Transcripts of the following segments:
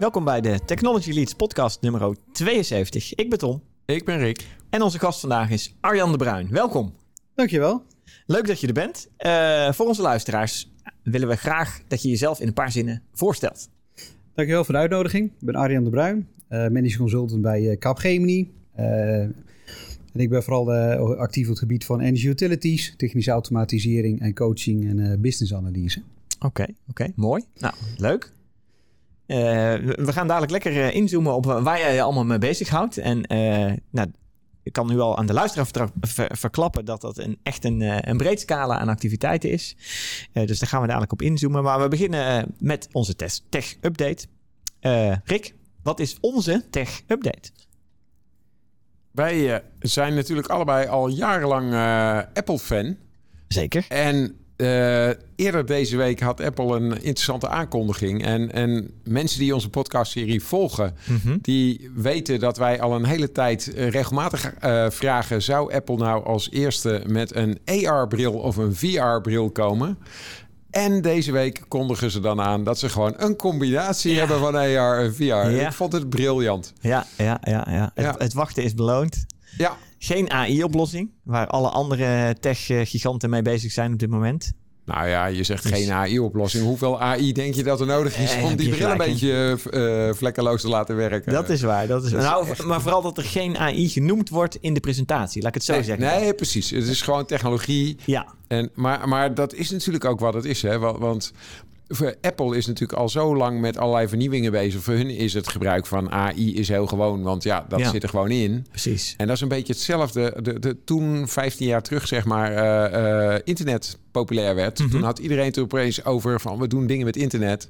Welkom bij de Technology Leads podcast nummer 72. Ik ben Tom. Ik ben Rick. En onze gast vandaag is Arjan de Bruin. Welkom. Dankjewel. Leuk dat je er bent. Uh, voor onze luisteraars willen we graag dat je jezelf in een paar zinnen voorstelt. Dankjewel voor de uitnodiging. Ik ben Arjan de Bruin, uh, managing consultant bij uh, Capgemini. en ik ben vooral actief op het gebied van energy utilities, technische automatisering en coaching en business analyse. Oké, oké, mooi. Nou, leuk. Uh, we gaan dadelijk lekker uh, inzoomen op waar jij je allemaal mee bezighoudt. En nou, ik kan nu al aan de luisteraar ver verklappen dat dat een, echt een, een breed scala aan activiteiten is. dus daar gaan we dadelijk op inzoomen. Maar we beginnen met onze tech-update. Rick, wat is onze tech-update? Wij zijn natuurlijk allebei al jarenlang Apple-fan. Zeker. En uh, eerder deze week had Apple een interessante aankondiging. En, en mensen die onze podcastserie volgen, mhm. die weten dat wij al een hele tijd uh, regelmatig uh, vragen: zou Apple nou als eerste met een AR-bril of een VR-bril komen? En deze week kondigen ze dan aan dat ze gewoon een combinatie hebben van AR en VR. Ja. Ik vond het briljant. Ja, ja, ja, ja. Het, het wachten is beloond. Ja. Geen AI-oplossing, waar alle andere tech-giganten mee bezig zijn op dit moment. Nou ja, je zegt dus- geen AI-oplossing. Hoeveel AI denk je dat er nodig is eh, om die bril een beetje uh, vlekkeloos te laten werken? Dat is waar. Dat is. Nou, maar vooral dat er geen AI genoemd wordt in de presentatie. Laat ik het zo nee, zeggen. Nee, precies. Het is gewoon technologie. Ja. En, maar, maar dat is natuurlijk ook wat het is. Hè? Want voor Apple is natuurlijk al zo lang met allerlei vernieuwingen bezig. Voor hun is het gebruik van AI is heel gewoon, want ja, dat zit er gewoon in. Precies. En dat is een beetje hetzelfde. De, de, toen, 15 jaar terug, zeg maar, uh, uh, internet populair werd. Mhm. Toen had iedereen het opeens over van we doen dingen met internet.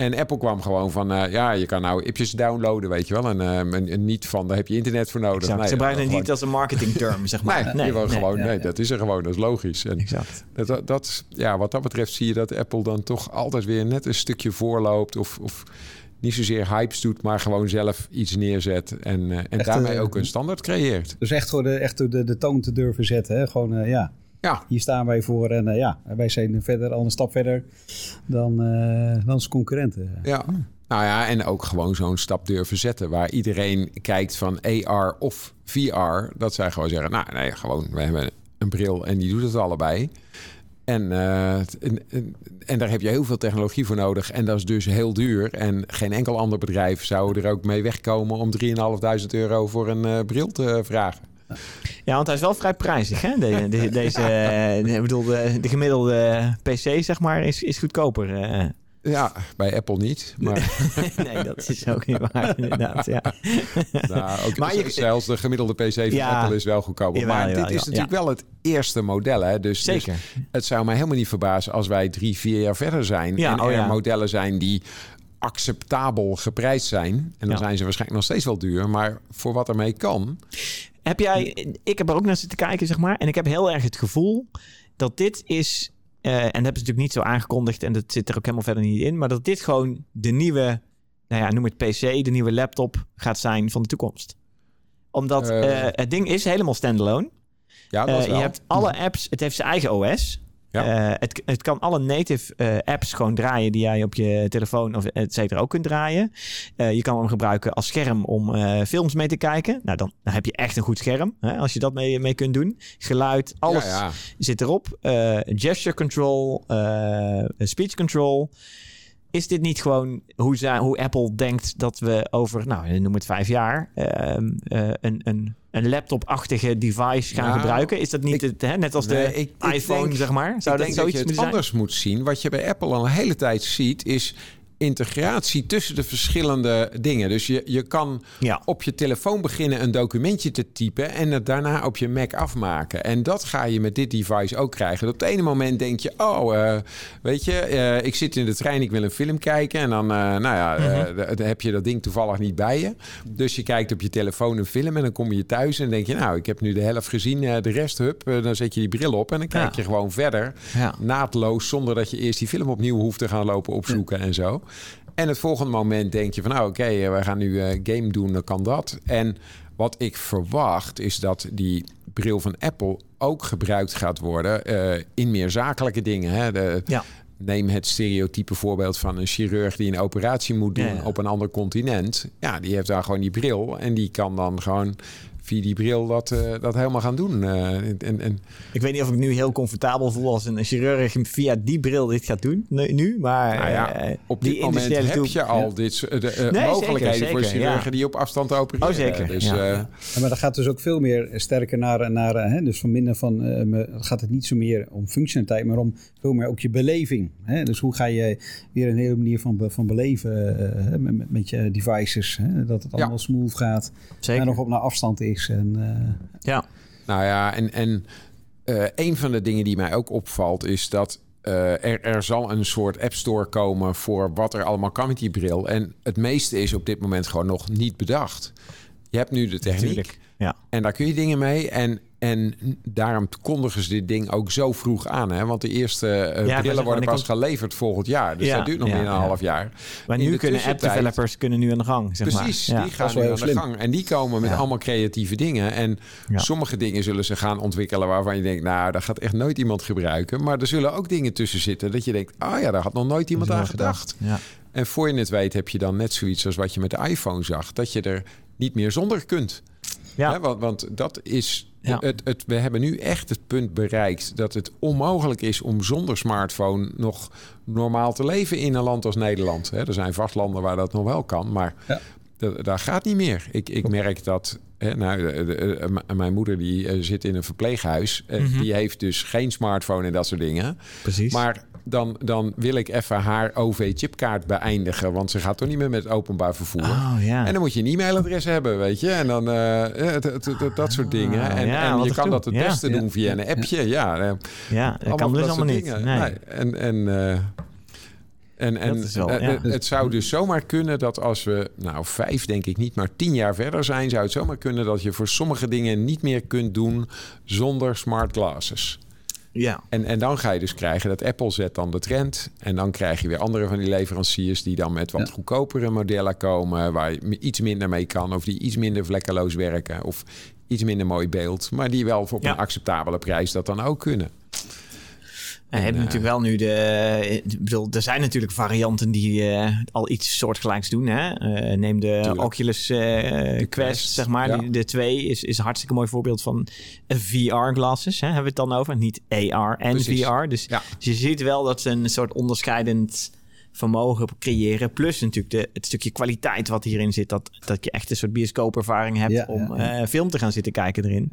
En Apple kwam gewoon van, uh, ja, je kan nou appjes downloaden, weet je wel. En, uh, en niet van, daar heb je internet voor nodig. Nee, Ze gebruiken het niet als een marketingterm, zeg maar. Nee, nee, nee, gewoon, nee, dat is er gewoon, dat is logisch. En exact. Dat, dat, ja, wat dat betreft zie je dat Apple dan toch altijd weer net een stukje voorloopt of... of niet zozeer hypes doet, maar gewoon zelf iets neerzet. En, uh, en daarmee ook een standaard creëert. Dus echt voor de, echt de, de toon te durven zetten. Hè? Gewoon, ja, ja. Hier staan wij voor en uh, ja, wij zijn verder, al een stap verder dan, uh, dan onze concurrenten. Ja. Nou ja, en ook gewoon zo'n stap durven zetten waar iedereen kijkt van AR of VR. Dat zij gewoon zeggen, nou nee, gewoon, we hebben een bril en die doet het allebei. En, uh, en, en, daar heb je heel veel technologie voor nodig. En dat is dus heel duur. En geen enkel ander bedrijf zou er ook mee wegkomen om 3.500 euro voor een bril te vragen. Ja, want hij is wel vrij prijzig. Hè? De, de, deze, de, bedoel, de, de, gemiddelde PC zeg maar, is, is goedkoper. Uh. Ja, bij Apple niet. Maar... nee, dat is ook niet waar, inderdaad. Ja. Nou, ook maar je... zelfs de gemiddelde PC van ja, Apple is wel goedkoper. maar dit is natuurlijk wel het eerste model. Hè? Dus, dus Zeker. het zou mij helemaal niet verbazen als wij drie, vier jaar verder zijn. Ja, en oh, er modellen zijn die acceptabel geprijsd zijn. En dan zijn ze waarschijnlijk nog steeds wel duur. Maar voor wat ermee kan. Heb jij, ik heb er ook naar zitten kijken, zeg maar. En ik heb heel erg het gevoel dat dit is. Uh, en dat hebben ze natuurlijk niet zo aangekondigd. En dat zit er ook helemaal verder niet in. Maar dat dit gewoon de nieuwe. Nou ja, noem het PC, de nieuwe laptop gaat zijn van de toekomst. Omdat uh, het ding is helemaal standalone. Ja, dat is wel. Je hebt alle apps, het heeft zijn eigen OS. Ja. Uh, het, het kan alle native uh, apps gewoon draaien die jij op je telefoon of et cetera ook kunt draaien. Uh, je kan hem gebruiken als scherm om films mee te kijken. Nou, dan, dan heb je echt een goed scherm hè, als je dat mee, mee kunt doen. Geluid, alles ja, ja. zit erop. gesture control, speech control. Is dit niet gewoon hoe, hoe Apple denkt dat we over, nou, noem het vijf jaar, ehm, een, een een laptop-achtige device gaan nou, gebruiken? Is dat niet het, hè, net als de iPhone, zeg maar? Zou dat zoiets dat je het anders moet zien. Wat je bij Apple al een hele tijd ziet, is integratie tussen de verschillende dingen. Dus je, je kan op je telefoon beginnen een documentje te typen en het daarna op je Mac afmaken. En dat ga je met dit device ook krijgen. Op het ene moment denk je, oh, uh, weet je, uh, ik zit in de trein, ik wil een film kijken. En dan, uh, nou ja, dan heb je dat ding toevallig niet bij je. Dus je kijkt op je telefoon een film en dan kom je thuis en denk je, nou, ik heb nu de helft gezien, de rest, hup, dan zet je die bril op en dan kijk je gewoon verder, ja. naadloos, zonder dat je eerst die film opnieuw hoeft te gaan lopen opzoeken en zo. En het volgende moment denk je van nou oké, okay, we gaan nu uh, game doen, dan kan dat. En wat ik verwacht is dat die bril van Apple ook gebruikt gaat worden uh, in meer zakelijke dingen. Hè? De, ja. neem het stereotype voorbeeld van een chirurg die een operatie moet doen op een ander continent. Ja, die heeft daar gewoon die bril en die kan dan gewoon via die bril dat, uh, dat helemaal gaan doen. Uh, en, en... Ik weet niet of ik nu heel comfortabel voel als een chirurg via die bril dit gaat doen nu, maar nou ja, uh, op dit moment heb je al dit de, nee, mogelijkheden zeker, voor chirurgen ja. die op afstand opereren. Oh, zeker. Dus, ja. maar dat gaat dus ook veel meer sterker naar, naar hè, dus van minder van, gaat het niet zo meer om functionaliteit, maar om veel meer ook je beleving. Hè? Dus hoe ga je weer een hele manier van, van beleven met, met, je devices, hè? dat het allemaal smooth gaat zeker. en nog op naar afstand is. En, uh, ja. Nou ja, en, en uh, een van de dingen die mij ook opvalt is dat uh, er, er zal een soort app store komen voor wat er allemaal kan met die bril. En het meeste is op dit moment gewoon nog niet bedacht. Je hebt nu de techniek. Ja. En daar kun je dingen mee. En en daarom kondigen ze dit ding ook zo vroeg aan. Hè? Want de eerste uh, brillen worden pas geleverd volgend jaar. Dus dat duurt nog ja, meer dan een half jaar. Maar nu kunnen app-developers kunnen nu aan de gang. Zeg precies, die gaan nu aan de gang. En die komen met allemaal creatieve dingen. En sommige dingen zullen ze gaan ontwikkelen... waarvan je denkt, nou, daar gaat echt nooit iemand gebruiken. Maar er zullen ook dingen tussen zitten... dat je denkt, ah oh ja, daar had nog nooit iemand aan gedacht. gedacht. En voor je het weet heb je dan net zoiets als wat je met de iPhone zag... dat je er niet meer zonder kunt. Ja. want, want dat is het, het, we hebben nu echt het punt bereikt dat het onmogelijk is om zonder smartphone nog normaal te leven in een land als Nederland. er zijn vast landen waar dat nog wel kan, maar ja. dat, gaat niet meer. Ik, ik merk dat. nou, mijn moeder die eh, zit in een verpleeghuis. Mm Die heeft dus geen smartphone en dat soort dingen. Precies. Maar dan, dan wil ik even haar OV-chipkaart beëindigen. Want ze gaat toch niet meer met openbaar vervoer. Oh, ja. En dan moet je een e-mailadres hebben, weet je. En dan uh, dat soort dingen. En, ja, en je kan dat het beste doen via een appje. Ja, ja dat kan dus allemaal niet. Nee. nee. En... en uh, en, en wel, ja. het, zou dus zomaar kunnen dat als we, nou vijf denk ik niet, maar tien jaar verder zijn, zou het zomaar kunnen dat je voor sommige dingen niet meer kunt doen zonder smart glasses. Ja. En, en dan ga je dus krijgen dat Apple zet dan de trend. En dan krijg je weer andere van die leveranciers die dan met wat goedkopere modellen komen. Waar je iets minder mee kan. Of die iets minder vlekkeloos werken. Of iets minder mooi beeld. Maar die wel voor een acceptabele prijs dat dan ook kunnen. We hebben uh, natuurlijk wel nu de. Ik bedoel, er zijn natuurlijk varianten die uh, al iets soortgelijks doen. Hè? Uh, neem de tuurlijk. Oculus de Quest, zeg maar. Ja. Die, de 2 is, is een hartstikke mooi voorbeeld van VR-glasses. Hebben we het dan over? Niet AR en Precies. VR. Dus, ja. dus, je ziet wel dat ze een soort onderscheidend vermogen creëren. Plus natuurlijk de, het stukje kwaliteit wat hierin zit. Dat, dat je echt een soort bioscoopervaring hebt ja, om film te gaan zitten kijken erin.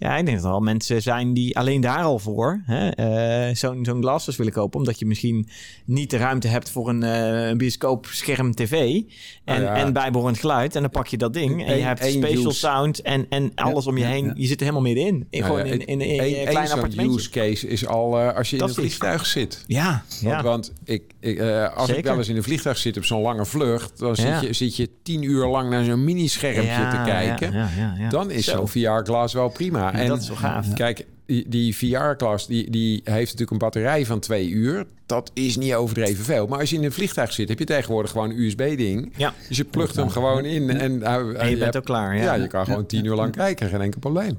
Ja, ik denk dat er al mensen zijn die alleen daar al voor uh, zo'n zo'n glasses willen kopen. Omdat je misschien niet de ruimte hebt voor een, uh, een bioscoop scherm tv. En, ah, en bijbehorend geluid. En dan pak je dat ding. En je hebt special sound en, en alles om je heen. Je zit er helemaal middenin. In, gewoon in, in, in, een klein appartementje. use case is al uh, als je in een vliegtuig zit. Ja, ja. Want, want ik, ik als Zeker. ik wel eens in een vliegtuig zit op zo'n lange vlucht... dan zit, je, zit je tien uur lang naar zo'n mini-schermpje te kijken. Dan is zo'n VR-glas wel prima en, dat is wel gaaf. Kijk, die, die VR-klas die, die heeft natuurlijk een batterij van twee uur. Dat is niet overdreven veel. Maar als je in een vliegtuig zit, heb je tegenwoordig gewoon een USB-ding. Ja. Dus je plugt hem gewoon in. En, en je, bent ook klaar. Ja, ja je kan gewoon tien uur lang kijken. Geen enkel probleem.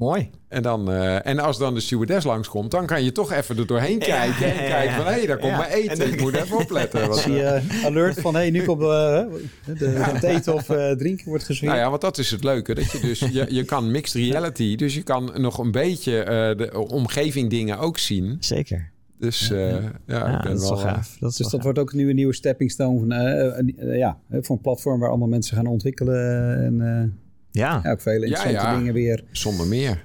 Mooi. En, dan, uh, en als dan de stewardess langskomt, dan kan je toch even er doorheen kijken. En kijken van, hé, hey, daar komt mijn eten. Ik moet even opletten. Wat, zie je uh, alert van, hé, hey, nu komt uh, het eten of drinken wordt gezien. Nou ja, want dat is het leuke. Dat je dus, je, je kan mixed reality. Dus je kan nog een beetje de omgeving dingen ook zien. Zeker. Dus ja, ja. ja dat is wel gaaf. Dat is dus dat wordt ook nu een nieuwe stepping stone van, ja, voor een platform waar allemaal mensen gaan ontwikkelen. En, ja. ja. Ook vele interessante dingen weer. Zonder meer.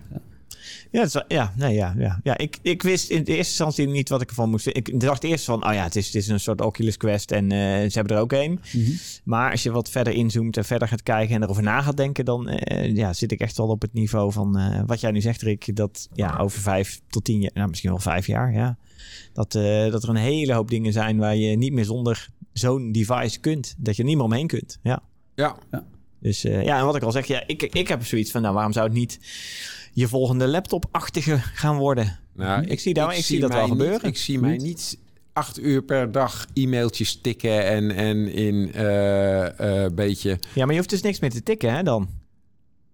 Ja, is, ja, nee, ja, ja. ja ik, ik wist in de eerste instantie niet wat ik ervan moest. Ik dacht eerst van, oh ja, het is, het is een soort Oculus Quest en uh, ze hebben er ook een. Mm -hmm. Maar als je wat verder inzoomt en verder gaat kijken en erover na gaat denken, dan uh, ja, zit ik echt wel op het niveau van uh, wat jij nu zegt, Rick. Dat ja, over vijf tot tien jaar, nou misschien wel vijf jaar, ja. Dat, dat er een hele hoop dingen zijn waar je niet meer zonder zo'n device kunt. Dat je er niet meer omheen kunt. Ja. Ja. ja. Dus ja, en wat ik al zeg, ja, ik, ik heb zoiets van, nou, waarom zou het niet je volgende laptop-achtige gaan worden. Nou, ik, zie, daar, ik, zie dat wel gebeuren. Ik zie mij niet acht uur per dag e-mailtjes tikken en, en in een uh, uh, beetje... Ja, maar je hoeft dus niks meer te tikken, hè, dan?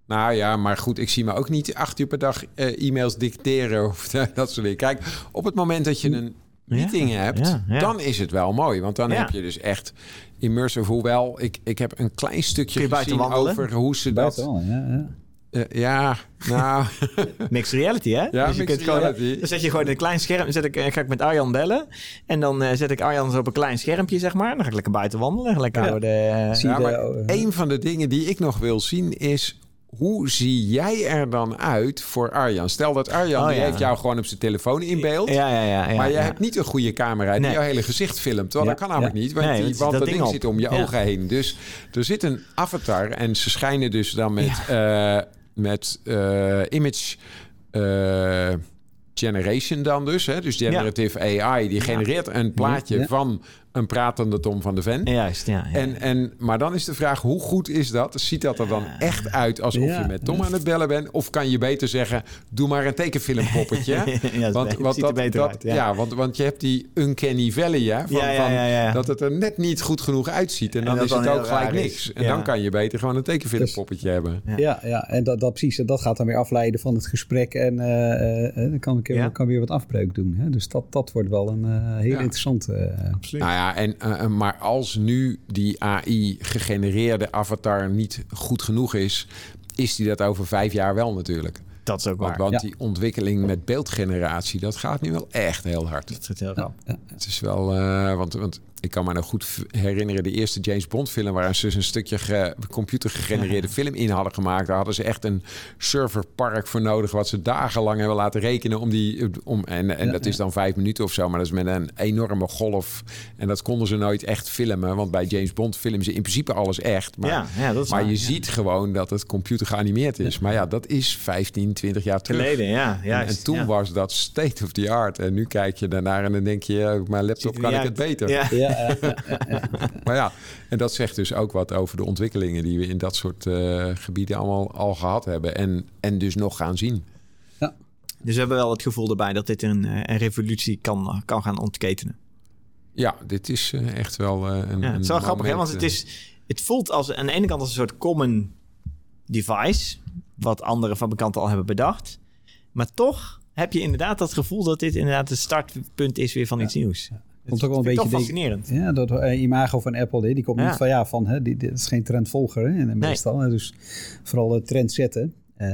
Nou ja, maar goed, ik zie me ook niet acht uur per dag uh, e-mails dicteren of dat soort dingen. Kijk, op het moment dat je een meetingen hebt, dan is het wel mooi. Want dan heb je dus echt immersive. Hoewel, ik, ik heb een klein stukje gezien over hoe ze dat... ja, uh, ja, nou... mixed reality, hè? Ja, dus je kunt reality. Gewoon, dan zet je gewoon een klein scherm... Zet ik, eh, ga ik met Arjan bellen. En dan uh, zet ik Arjan op een klein schermpje, zeg maar. Dan ga ik lekker buiten wandelen. Lekker ja. de, ja, maar een van de dingen die ik nog wil zien is hoe zie jij er dan uit voor Arjan? Stel dat Arjan oh, die heeft jou gewoon op zijn telefoon in beeld. Ja, ja, ja, maar jij hebt niet een goede camera die jouw hele gezicht filmt. Want dat kan namelijk niet, want, die, want dat, ding, zit om je ogen heen. Dus er zit een avatar en ze schijnen dus dan met, uh, met uh, image... Uh, generation dan dus. Hè? Dus generative AI, die genereert een plaatje van een pratende Tom van de Ven. Juist, ja, ja. En, en, maar dan is de vraag, hoe goed is dat? Ziet dat er dan echt uit alsof je met Tom aan het bellen bent? Of kan je beter zeggen, doe maar een tekenfilmpoppetje? ja, want, want dat, beter dat, uit, ja. want, want je hebt die uncanny valley, ja, van, van dat het er net niet goed genoeg uitziet. En dan is het ook gelijk niks. En dan kan je beter gewoon een tekenfilmpoppetje dus, hebben. Ja, ja, en dat, dat precies. Dat gaat dan weer afleiden van het gesprek. En uh, dan kan ik kan weer wat afbreuk doen. Hè? Dus dat, dat wordt wel een uh, heel interessante... Absoluut. Nou ja, en, uh, maar als nu die AI-gegenereerde avatar niet goed genoeg is, is die dat over vijf jaar wel natuurlijk. Dat is ook waar. Want, die ontwikkeling met beeldgeneratie, dat gaat nu wel echt heel hard. Dat gaat heel rap. Het is wel, uh, want, want ik kan me nog goed herinneren, de eerste James Bond film... waar ze dus een stukje ge, computer gegenereerde film in hadden gemaakt. Daar hadden ze echt een serverpark voor nodig... wat ze dagenlang hebben laten rekenen om die... Om, en en dat is dan vijf minuten of zo, maar dat is met een enorme golf. En dat konden ze nooit echt filmen. Want bij James Bond filmen ze in principe alles echt. Maar, ja, ja, dat is maar je ziet gewoon dat het computer geanimeerd is. Maar ja, dat is 15, 20 jaar terug. Geleden, ja. Juist, en, en toen was dat state of the art. En nu kijk je daarnaar en dan denk je... mijn laptop kan ik het beter. Ja maar ja, en dat zegt dus ook wat over de ontwikkelingen die we in dat soort uh, gebieden allemaal al gehad hebben en, en dus nog gaan zien. Ja. Dus we hebben wel het gevoel erbij dat dit een, eh, een revolutie kan, kan gaan ontketenen. Ja, dit is echt wel een. Ja, het is wel grappig, hè? want het, is, het voelt als aan de ene kant als een soort common device, wat andere fabrikanten al hebben bedacht. Maar toch heb je inderdaad dat gevoel dat dit inderdaad het startpunt is weer van iets nieuws. Ja. Komt ook wel een beetje fascinerend. ja, dat uh, imago van Apple, die komt niet van ja, van hè, die, dit is geen trendvolger hè, meestal. Hè, dus vooral de trend zetten. Uh,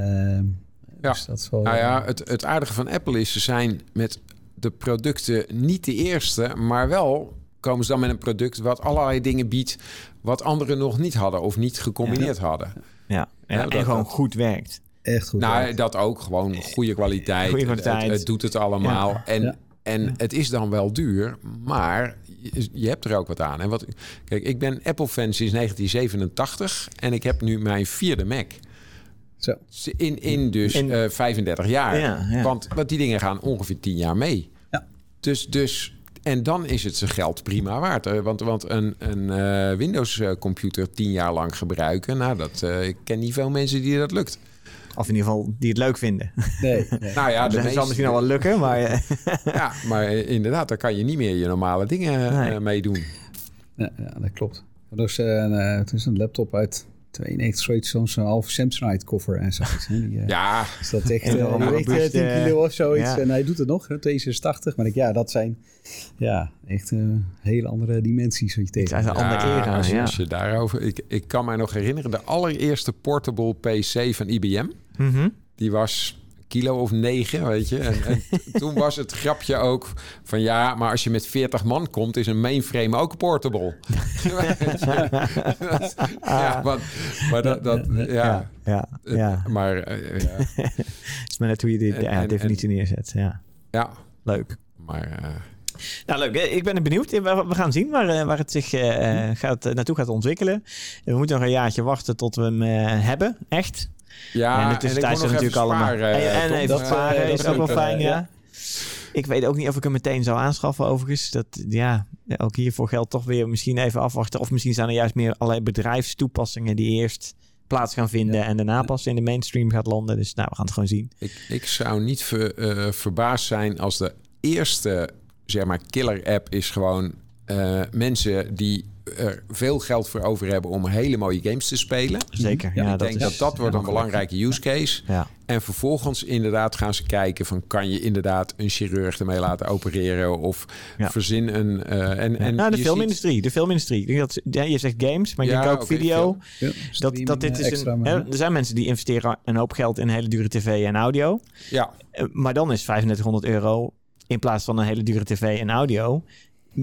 ja. Dus dat is wel, nou ja, het, het aardige van Apple is, ze zijn met de producten niet de eerste, maar wel komen ze dan met een product wat allerlei dingen biedt wat anderen nog niet hadden of niet gecombineerd hadden. Ja, en, en gewoon goed werkt. Echt goed. Nou, dat ook. Gewoon goede kwaliteit. Goede kwaliteit. Het, doet het allemaal. En en het is dan wel duur, maar je, hebt er ook wat aan. En wat, kijk, ik ben Apple-fan sinds 1987 en ik heb nu mijn vierde Mac. Zo. In, in dus in, 35 eh, jaar. Ja, Want, want die dingen gaan ongeveer 10 jaar mee. Ja. Dus, dus en dan is het zijn geld prima waard. Want, want een, een uh, Windows-computer tien jaar lang gebruiken... nou, dat, uh, ik ken niet veel mensen die dat lukt. Of in ieder geval die het leuk vinden. Nee. nou ja, dat zal misschien al wel lukken, maar... ja, maar inderdaad, daar kan je niet meer je normale dingen nee. uh, mee doen. Ja, ja, dat klopt. Dus, uh, het is een laptop uit 92, zoiets, zo'n half Samsonite koffer en zoiets. Hè? Die, uh, ja. Is dat echt, uh, weet, 10 kilo of zoiets. Ja. En hij doet het nog, hè, 86. Maar ik, ja, dat zijn ja, echt uh, hele andere dimensies wat je tegen. Ja, andere era, als, ja. als je daarover... Ik, ik kan mij nog herinneren, de allereerste portable PC van IBM... Mm -hmm. Die was kilo of negen, weet je. En, en toen was het grapje ook van ja, maar als je met 40 man komt, is een mainframe ook portable. ja, maar, maar dat, dat ja, ja, ja. Maar uh, ja. Het is maar net hoe je die definitie neerzet. Ja. ja. Leuk. Maar uh, nou, leuk. Ik ben benieuwd. We gaan zien waar, waar het zich uh, gaat, naartoe gaat ontwikkelen. We moeten nog een jaartje wachten tot we hem hebben, echt. Ja, en de tussentijd zijn natuurlijk allemaal. en, en even sparen is ook wel fijn, ja. Ik weet ook niet of ik hem meteen zou aanschaffen, overigens. Dat, ja, ook hiervoor geldt toch weer misschien even afwachten. Of misschien zijn er juist meer allerlei bedrijfstoepassingen die eerst plaats gaan vinden en daarna pas in de mainstream gaat landen. Dus nou, we gaan het gewoon zien. Ik, ik zou niet ver, uh, verbaasd zijn als de eerste, zeg maar, killer app is gewoon mensen die er veel geld voor over hebben om hele mooie games te spelen. Zeker. Ja, ik denk dat dat wordt een belangrijke use case. Ja. En vervolgens inderdaad gaan ze kijken van kan je inderdaad een chirurg ermee laten opereren of verzin een uh, en, en nou, de filmindustrie, de filmindustrie. Dat, ja, je zegt games, maar je denkt ook video. dat, dat dit is een, hè, er zijn mensen die investeren een hoop geld in hele dure tv en audio. Ja. Maar dan is 3500 euro in plaats van een hele dure tv en audio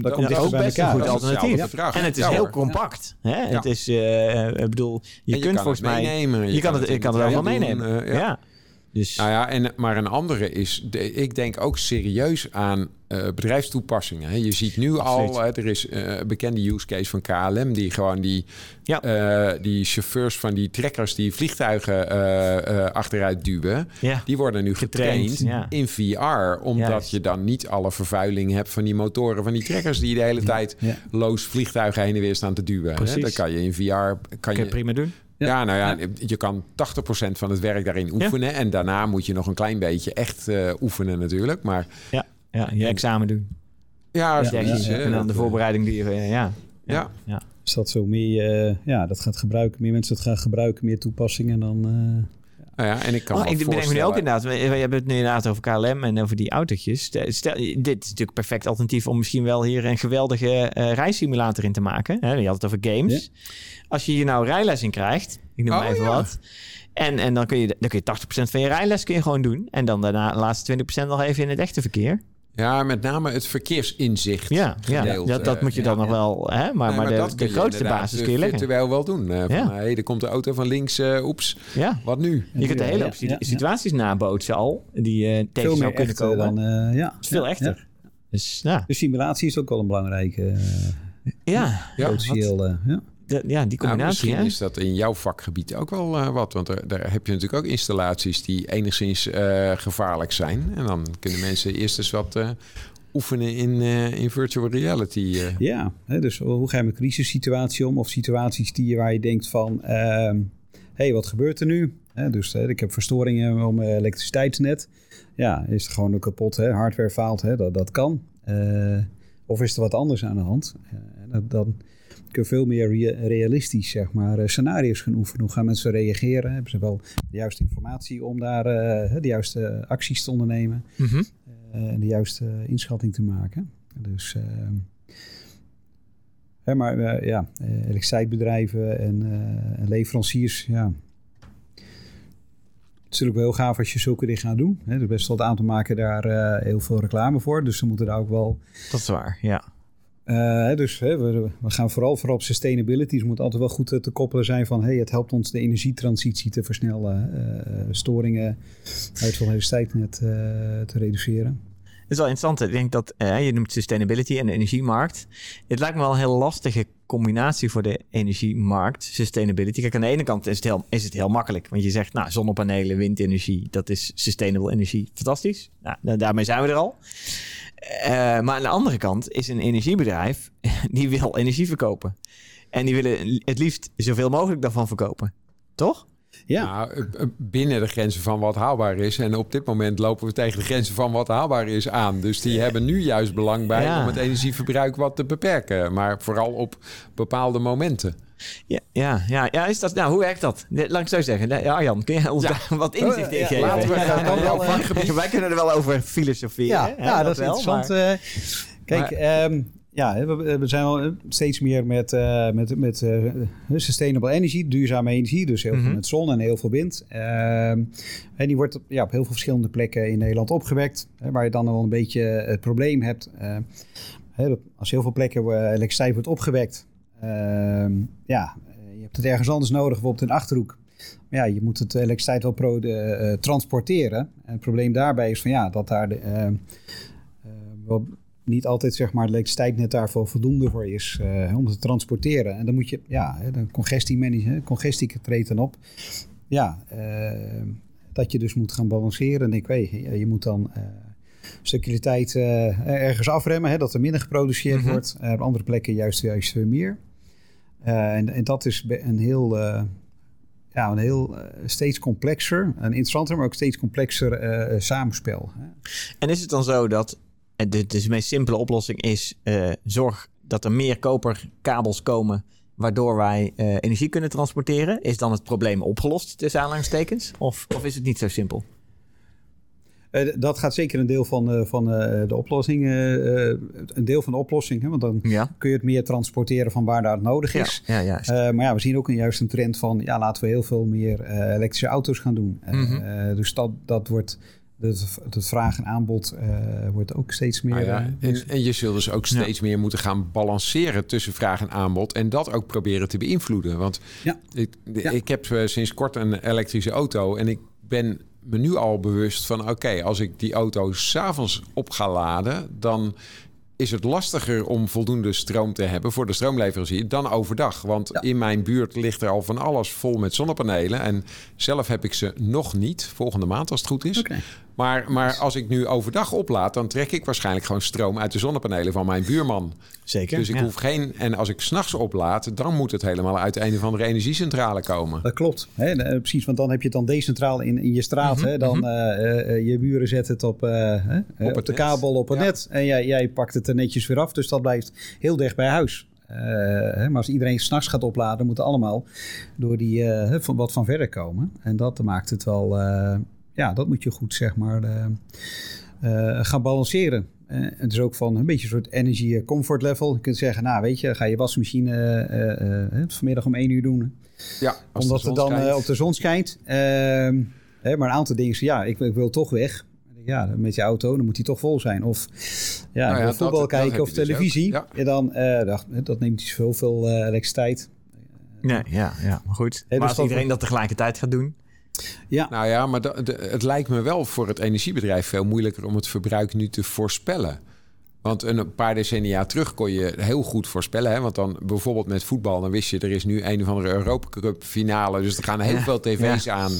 dat komt ook best een goed alternatief. En het is heel compact. Hè? Het is, uh, ik bedoel, je, kunt volgens mij... Meenemen, je, kan het, je kan het, wel meenemen. ja. Dus... Nou ja, en, maar een andere is, de, ik denk ook serieus aan uh, bedrijfstoepassingen. Hè. Je ziit nu al, hè, er is uh, een bekende use case van KLM, die gewoon die, ja. uh, die chauffeurs van die trekkers die vliegtuigen achteruit duwen, ja. die worden nu getraind, ja. in VR, omdat je dan niet alle vervuiling hebt van die motoren van die trekkers die de hele tijd loos vliegtuigen heen en weer staan te duwen. Hè. Dan kan je in VR kan, kan je prima doen. Ja, nou ja, je kan 80% van het werk daarin oefenen. En daarna moet je nog een klein beetje echt uh, oefenen natuurlijk. Maar, ja, ja, je examen doen. Ja, ja, En dan de voorbereiding die je... Ja, ja. ja. Dus dat zo meer, uh, ja, dat gaat gebruiken, meer mensen het gaan gebruiken, meer toepassingen dan... Uh, nou ja, en ik kan oh, ik bedenk me nu ook inderdaad. We, hebben het nu inderdaad over KLM en over die autootjes. Stel, dit is natuurlijk perfect alternatief om misschien wel hier een geweldige uh, rijsimulator in te maken. He, je had het over games. Als je hier nou rijles in krijgt, ik noem oh, maar even wat. En, en dan kun je, dan kun je 80% van je rijles kun je gewoon doen. En dan daarna de laatste 20% nog even in het echte verkeer. Ja, met name het verkeersinzicht. Ja, ja dat, dat moet je dan nog wel. Hè? Maar, maar, de, de grootste basis kun je leggen. Terwijl wel doen. Uh, van, hey, er komt de auto van links. Uh, oeps, ja. wat nu? Je kunt de hele situaties nabootsen al. Die uh, tegen zou kunnen komen. Dan, ja. veel echter. Dus, ja. De simulatie is ook wel een belangrijke. ja. Potentieel, ja ja, die combinatie. Nou, misschien is dat in jouw vakgebied ook wel uh, wat. Want er, daar heb je natuurlijk ook installaties die enigszins uh, gevaarlijk zijn. En dan kunnen mensen eerst eens wat uh, oefenen in, in virtual reality. Ja, hè, dus hoe ga je met crisissituatie om? Of situaties die, waar je denkt van... hé, ehm, hey, wat gebeurt er nu? Hè, dus ik heb verstoringen om mijn elektriciteitsnet. Ja, is het gewoon kapot, hè? hardware faalt, hè? Dat, dat kan. of is er wat anders aan de hand? dan veel meer realistisch zeg maar, eh, scenario's gaan oefenen. Hoe gaan mensen reageren? Hebben ze wel de juiste informatie om daar uh, de juiste acties te ondernemen? Mhm. Eh, en de juiste inschatting te maken. Dus, hè, maar ja, elektriciteitsbedrijven en, en leveranciers, ja, het is natuurlijk wel heel gaaf als je zulke dingen gaat doen. Er best wel een aantal maken daar heel veel reclame voor. Dus ze moeten daar ook wel... Dat is waar, ja. Uh, dus we, we, gaan vooral vooral sustainability. Dus moet altijd wel goed te, te, koppelen zijn van... hey, het helpt ons de energietransitie te versnellen. Uh, storingen uit van elektriciteitsnet uh, te reduceren. Het is wel interessant. Ik denk dat je noemt sustainability en de energiemarkt. Het lijkt me wel een heel lastige combinatie voor de energiemarkt. Sustainability. Kijk, aan de ene kant is het heel, is het heel makkelijk. Want je zegt, nou, zonnepanelen, windenergie, dat is sustainable energie. Fantastisch. Nou, daarmee zijn we er al. Uh, maar aan de andere kant is een energiebedrijf die wil energie verkopen. En die willen het liefst zoveel mogelijk daarvan verkopen. Toch? Ja. Nou, eh, eh, binnen de grenzen van wat haalbaar is. En op dit moment lopen we tegen de grenzen van wat haalbaar is aan. Dus die hebben nu juist belang bij om het energieverbruik wat te beperken. Maar vooral op bepaalde momenten. Ja, ja, ja, ja, is dat, nou, hoe werkt dat? Laat ik zo zeggen. Ja, Arjan, kun je ons daar wat inzicht in geven? Laten we gaan wel Wij kunnen er wel over filosoferen. Ja, ja dat, is interessant. Maar... kijk, ehm, ja, we, we, zijn wel steeds meer met, uh, met, met uh, sustainable energy, duurzame energie. Dus heel veel mhm. met zon en heel veel wind. Uh, en die wordt ja, op heel veel verschillende plekken in Nederland opgewekt. Hè, waar je dan wel een beetje het probleem hebt. Hè, als heel veel plekken elektriciteit wordt opgewekt, Ehm, ja, je hebt het ergens anders nodig, bijvoorbeeld in Achterhoek. Maar ja, je moet het elektriciteit wel pro uh, transporteren. En het probleem daarbij is van ja, dat daar de, wel niet altijd zeg maar, het elektriciteitsnet daarvoor voldoende voor is om te transporteren. En dan moet je, ja, de congestie managen, congestie treedt dan op. Ja, ehm, dat je dus moet gaan balanceren. En ik weet, je moet dan stukje tijd ergens afremmen, hè, dat er minder geproduceerd mhm. wordt. op andere plekken juist, juist meer. Eh, en, en, dat is een heel, uh, ja, een heel uh, steeds complexer, een interessanter, maar ook steeds complexer samenspel. Hè. En is het dan zo dat de, de meest simpele oplossing is zorg dat er meer koperkabels komen waardoor wij uh, energie kunnen transporteren. Is dan het probleem opgelost tussen aanhalingstekens? Of, of is het niet zo simpel? Uh, dat gaat zeker een deel van, uh, van de oplossing. een deel van de oplossing. Hè? Want dan ja. kun je het meer transporteren van waar daar nodig is. Ja, ja, maar ja, we zien ook een, juist een trend van ja, laten we heel veel meer elektrische auto's gaan doen. Mm -hmm. dus dat, dat wordt het, het vraag en aanbod uh, wordt ook steeds meer. Ah ja, en, en, je zult dus ook steeds meer moeten gaan balanceren tussen vraag en aanbod. En dat ook proberen te beïnvloeden. Want ja. Ik, ik heb uh, sinds kort een elektrische auto. En ik ben me nu al bewust van: oké, als ik die auto s'avonds op ga laden, dan is het lastiger om voldoende stroom te hebben voor de stroomleverancier dan overdag. Want in mijn buurt ligt er al van alles vol met zonnepanelen. En zelf heb ik ze nog niet, volgende maand als het goed is. Maar, maar als ik nu overdag oplaad, dan trek ik waarschijnlijk gewoon stroom uit de zonnepanelen van mijn buurman. Zeker. Dus ik hoef geen. En als ik s'nachts oplaad, dan moet het helemaal uit een of andere energiecentrale komen. Dat klopt. Hè? Eh, precies, want dan heb je het dan decentraal in, in je straat. Mhm, hè? Dan uh, uh, je buren zetten het op, uh, op, op de kabel, op het net. En jij, jij pakt het er netjes weer af. Dus dat blijft heel dicht bij huis. Uh, maar als iedereen s'nachts gaat opladen, moeten allemaal door die uh, wat van verder komen. En dat maakt het wel uh, ja, dat moet je goed zeg maar uh, gaan balanceren. Uh, het is ook van een beetje een soort energy comfort level. Je kunt zeggen, nou weet je, ga je wasmachine vanmiddag om één uur doen. Ja, Omdat het dan op de zon schijnt. Ehm, hè, maar een aantal dingen, ja, ik, ik wil toch weg ja, met je auto, dan moet die toch vol zijn. Of ja, nou ja voetbal dat, kijken of dus televisie. ja. dan, uh, dat, dat neemt niet zoveel uh, elektriciteit. Nee, ja, ja, maar goed. maar dus als iedereen dat tegelijkertijd gaat doen... Ja. Nou ja, maar het lijkt me wel voor het energiebedrijf veel moeilijker om het verbruik nu te voorspellen. Want een paar decennia terug kon je heel goed voorspellen. Hè? Want dan bijvoorbeeld met voetbal, dan wist je... er is nu een of andere Europa Cup finale. Dus er gaan heel veel tv's aan.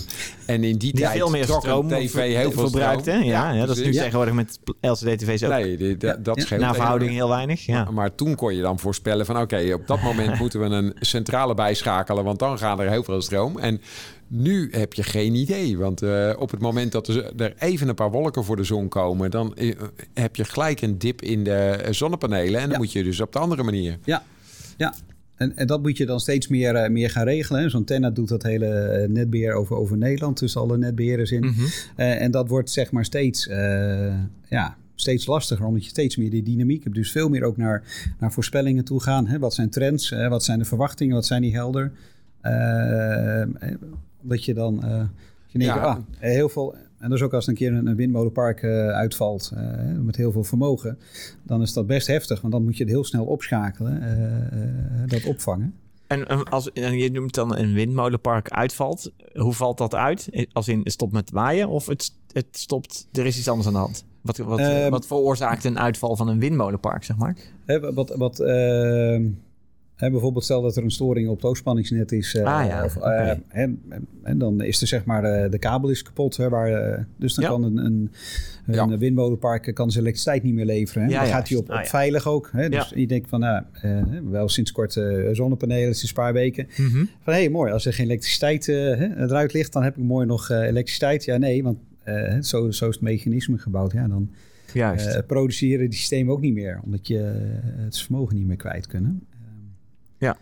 En in die, die tijd veel meer stroom tv heel veel verbruikt. Ja, ja, ja, dat is nu tegenwoordig met LCD-tv's ook. Nee, die, dat scheelt. Na verhouding heel weinig. Ja. Maar, maar, toen kon je dan voorspellen van... oké, op dat moment moeten we een centrale bijschakelen... want dan gaan er heel veel stroom. En nu heb je geen idee. Want uh, op het moment dat er even een paar wolken voor de zon komen, dan uh, heb je gelijk een dip in de eh, zonnepanelen. En dan moet je dus op de andere manier. Ja, ja. En, en dat moet je dan steeds meer, meer gaan regelen. Zo'n Tenna doet dat hele netbeheer over, over Nederland, tussen alle netbeheerders in. Mm en dat wordt zeg maar steeds, ja, steeds lastiger, omdat je steeds meer die dynamiek hebt. Dus veel meer ook naar, naar voorspellingen toe gaan. Hè? Wat zijn trends? wat zijn de verwachtingen? Wat zijn die helder? Dat je dan uh, je denkt, ah, heel veel. En dus ook als een keer een, windmolenpark uh, uitvalt uh, met heel veel vermogen, dan is dat best heftig, want dan moet je het heel snel opschakelen, dat opvangen. En als en je noemt dan een windmolenpark uitvalt, hoe valt dat uit? Als in het stopt met waaien of het, het stopt, er is iets anders aan de hand? Wat, wat, ehm, wat veroorzaakt een uitval van een windmolenpark, zeg maar? wat, wat bijvoorbeeld stel dat er een storing op het hoogspanningsnet is. Uh, ah, ja. of, uh, en, en, dan is er zeg maar uh, de kabel is kapot. Hè, waar, dus dan kan een, een, een ja. windmolenpark kan zijn elektriciteit niet meer leveren. Hè. dan gaat hij op, ah, op veilig ook. Hè. Dus je denkt van, nou, wel sinds kort zonnepanelen, sinds een paar weken. Mm -hmm. Van hé, hey, mooi, als er geen elektriciteit eruit ligt, dan heb ik mooi nog elektriciteit. Ja, nee, want zo, zo is het mechanisme gebouwd. Ja, dan Juist. produceren die systemen ook niet meer, omdat je het vermogen niet meer kwijt kunnen. Ja.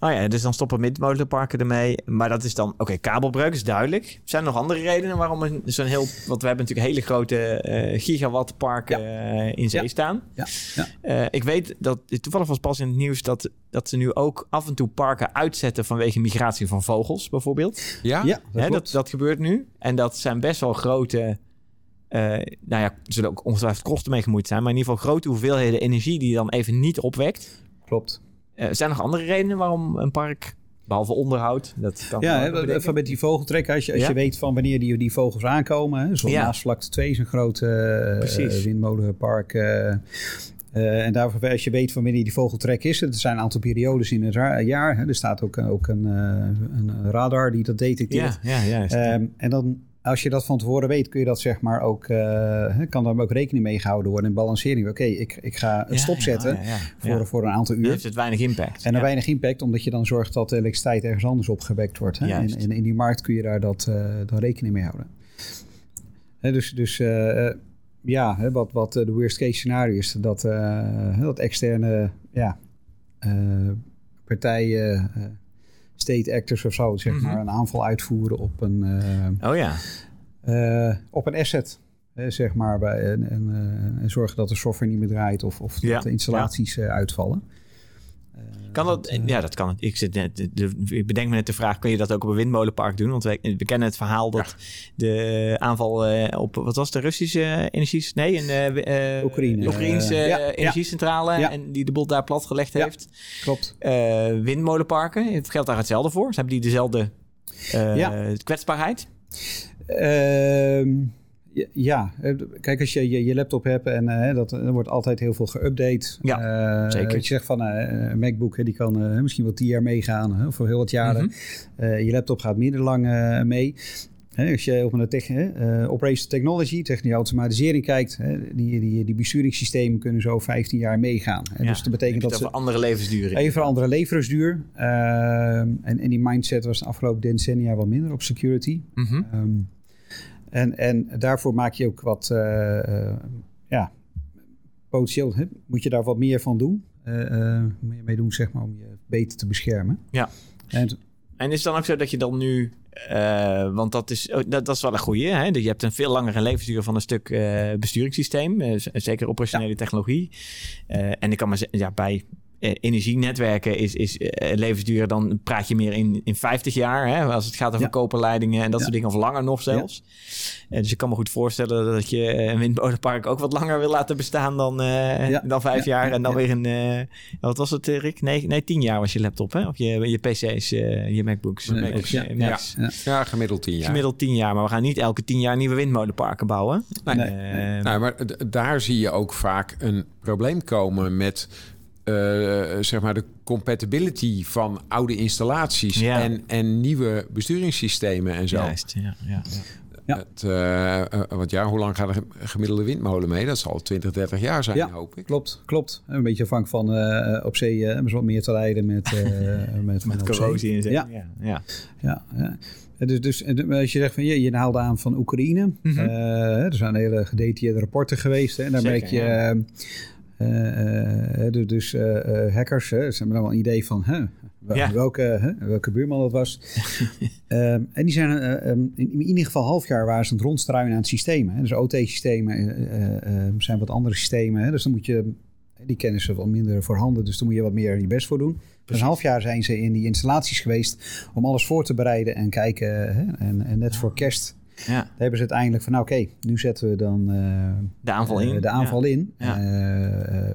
Oh ja, dus dan stoppen midmotorparken ermee. Maar dat is dan... Oké, kabelbreuk is duidelijk. Zijn er nog andere redenen waarom zo'n heel... Want we hebben natuurlijk hele grote uh, gigawattparken uh, in zee staan. Ja. ja. Uh, ik weet dat... Toevallig was pas in het nieuws dat, dat ze nu ook af en toe parken uitzetten... vanwege migratie van vogels, bijvoorbeeld. Ja, ja dat, Hè, dat, dat gebeurt nu. En dat zijn best wel grote... nou ja, er zullen ook ongetwijfeld kosten mee gemoeid zijn. Maar in ieder geval grote hoeveelheden energie die je dan even niet opwekt. Klopt. Uh, zijn er nog andere redenen waarom een park, behalve onderhoud, dat kan Ja, even met die vogeltrek, als je, als je weet van wanneer die, die vogels aankomen. Hè, zoals ja. naast vlakte 2 is een groot uh, windmolenpark. Uh, en daarvoor, als je weet van wanneer die vogeltrek is, er zijn een aantal periodes in het jaar. Hè, er staat ook, ook een, een radar die dat detecteert. Ja, ja, juist. Um, en dan als je dat van tevoren weet, kun je dat zeg maar ook, uh, kan daar ook rekening mee gehouden worden in balancering. Oké, ik, ik ga een stop zetten voor, voor een aantal uur. Dan heeft het weinig impact. En dan weinig impact, omdat je dan zorgt dat de elektriciteit ergens anders opgewekt wordt. Hè? En, in die markt kun je daar dat, uh, dan rekening mee houden. Hè, dus dus uh, ja, hè, wat, wat de worst case scenario is, dat, dat externe ja, partijen, state actors of zo, zeg mhm. maar, een aanval uitvoeren op een, oh, ja. op een asset. zeg maar, bij, en, en, en, zorgen dat de software niet meer draait of, of dat de installaties uitvallen. Kan dat? Eh, ja, dat kan. Ik, zit net, ik bedenk me net de vraag: kun je dat ook op een windmolenpark doen? Want we, we kennen het verhaal dat de aanval uh, op wat was de Russische energie? Nee, een uh, Oekraïne. Oekraïnse ja, energiecentrale en die de boel daar platgelegd heeft. Klopt. windmolenparken, het geldt daar hetzelfde voor. Ze hebben die dezelfde kwetsbaarheid? Ehm ja, eh, kijk, als je je, je laptop hebt en uh, dat, er wordt altijd heel veel geüpdate. Ja, uh, zeker. Je zegt van een MacBook, die kan misschien wel tien jaar meegaan, voor heel wat jaren. Mhm. je laptop gaat minder lang mee. als je op een tech, operational technology, technische automatisering kijkt, die, die, die besturingssystemen kunnen zo 15 jaar meegaan. Ja, dus dat betekent dat ze andere levensduur. Even andere levensduur. Ehm, en, en die mindset was de afgelopen decennia wat minder op security. Mm en, en daarvoor maak je ook wat, uh, ja, potentieel hè, moet je daar wat meer van doen. Uh, mee doen, zeg maar, om je beter te beschermen. Ja. En, en is het dan ook zo dat je dan nu, want dat is, oh, dat, dat, is wel een goede, hè? je hebt een veel langere levensduur van een stuk besturingssysteem, zeker operationele technologie. en ik kan maar zeggen, ja, bij eh, energienetwerken is, is uh, levensduur, dan praat je meer in, in 50 jaar. Hè, als het gaat over koperleidingen en dat soort dingen, of langer nog zelfs. Uh, dus ik kan me goed voorstellen dat je een windmolenpark ook wat langer wil laten bestaan dan, dan vijf jaar. En dan weer een, wat was het Rick? Nee, nee, tien jaar was je laptop, hè? Of je, je PC's, je MacBooks. Ja, ja. gemiddeld tien jaar. Gemiddeld tien jaar, maar we gaan niet elke tien jaar nieuwe windmolenparken bouwen. Nee, nee. Nou, maar daar zie je ook vaak een probleem komen met zeg maar de compatibility van oude installaties en, en nieuwe besturingssystemen en zo. Juist, ja, ja, ja. Het, uh, want ja, hoe lang gaat een gemiddelde windmolen mee? Dat zal 20, 30 jaar zijn, hoop ik. Klopt, klopt. Een beetje afhankelijk van uh, op zee uh, wat meer te rijden met, met, met corrosie en zo. Ja. Ja, ja. ja, ja. Dus, dus als je zegt van je, je haalde aan van Oekraïne. Mm -hmm. er zijn hele gedetailleerde rapporten geweest. Hè, en daar merk je uh, dus, dus hackers, ze hebben dan wel een idee van welke, welke buurman dat was. um, en die zijn um, in, ieder geval half jaar waren ze aan het rondstruinen aan het systeem. Hè. Dus OT-systemen zijn wat andere systemen. Hè. Dus dan moet je, die kennen ze wat minder voorhanden. Dus dan moet je wat meer je best voor doen. Dus een half jaar zijn ze in die installaties geweest om alles voor te bereiden en kijken. Hè, en, en net voor kerst ja. Daar hebben ze uiteindelijk van, nou oké, nu zetten we dan uh, de aanval in. Uh, de aanval in. Uh,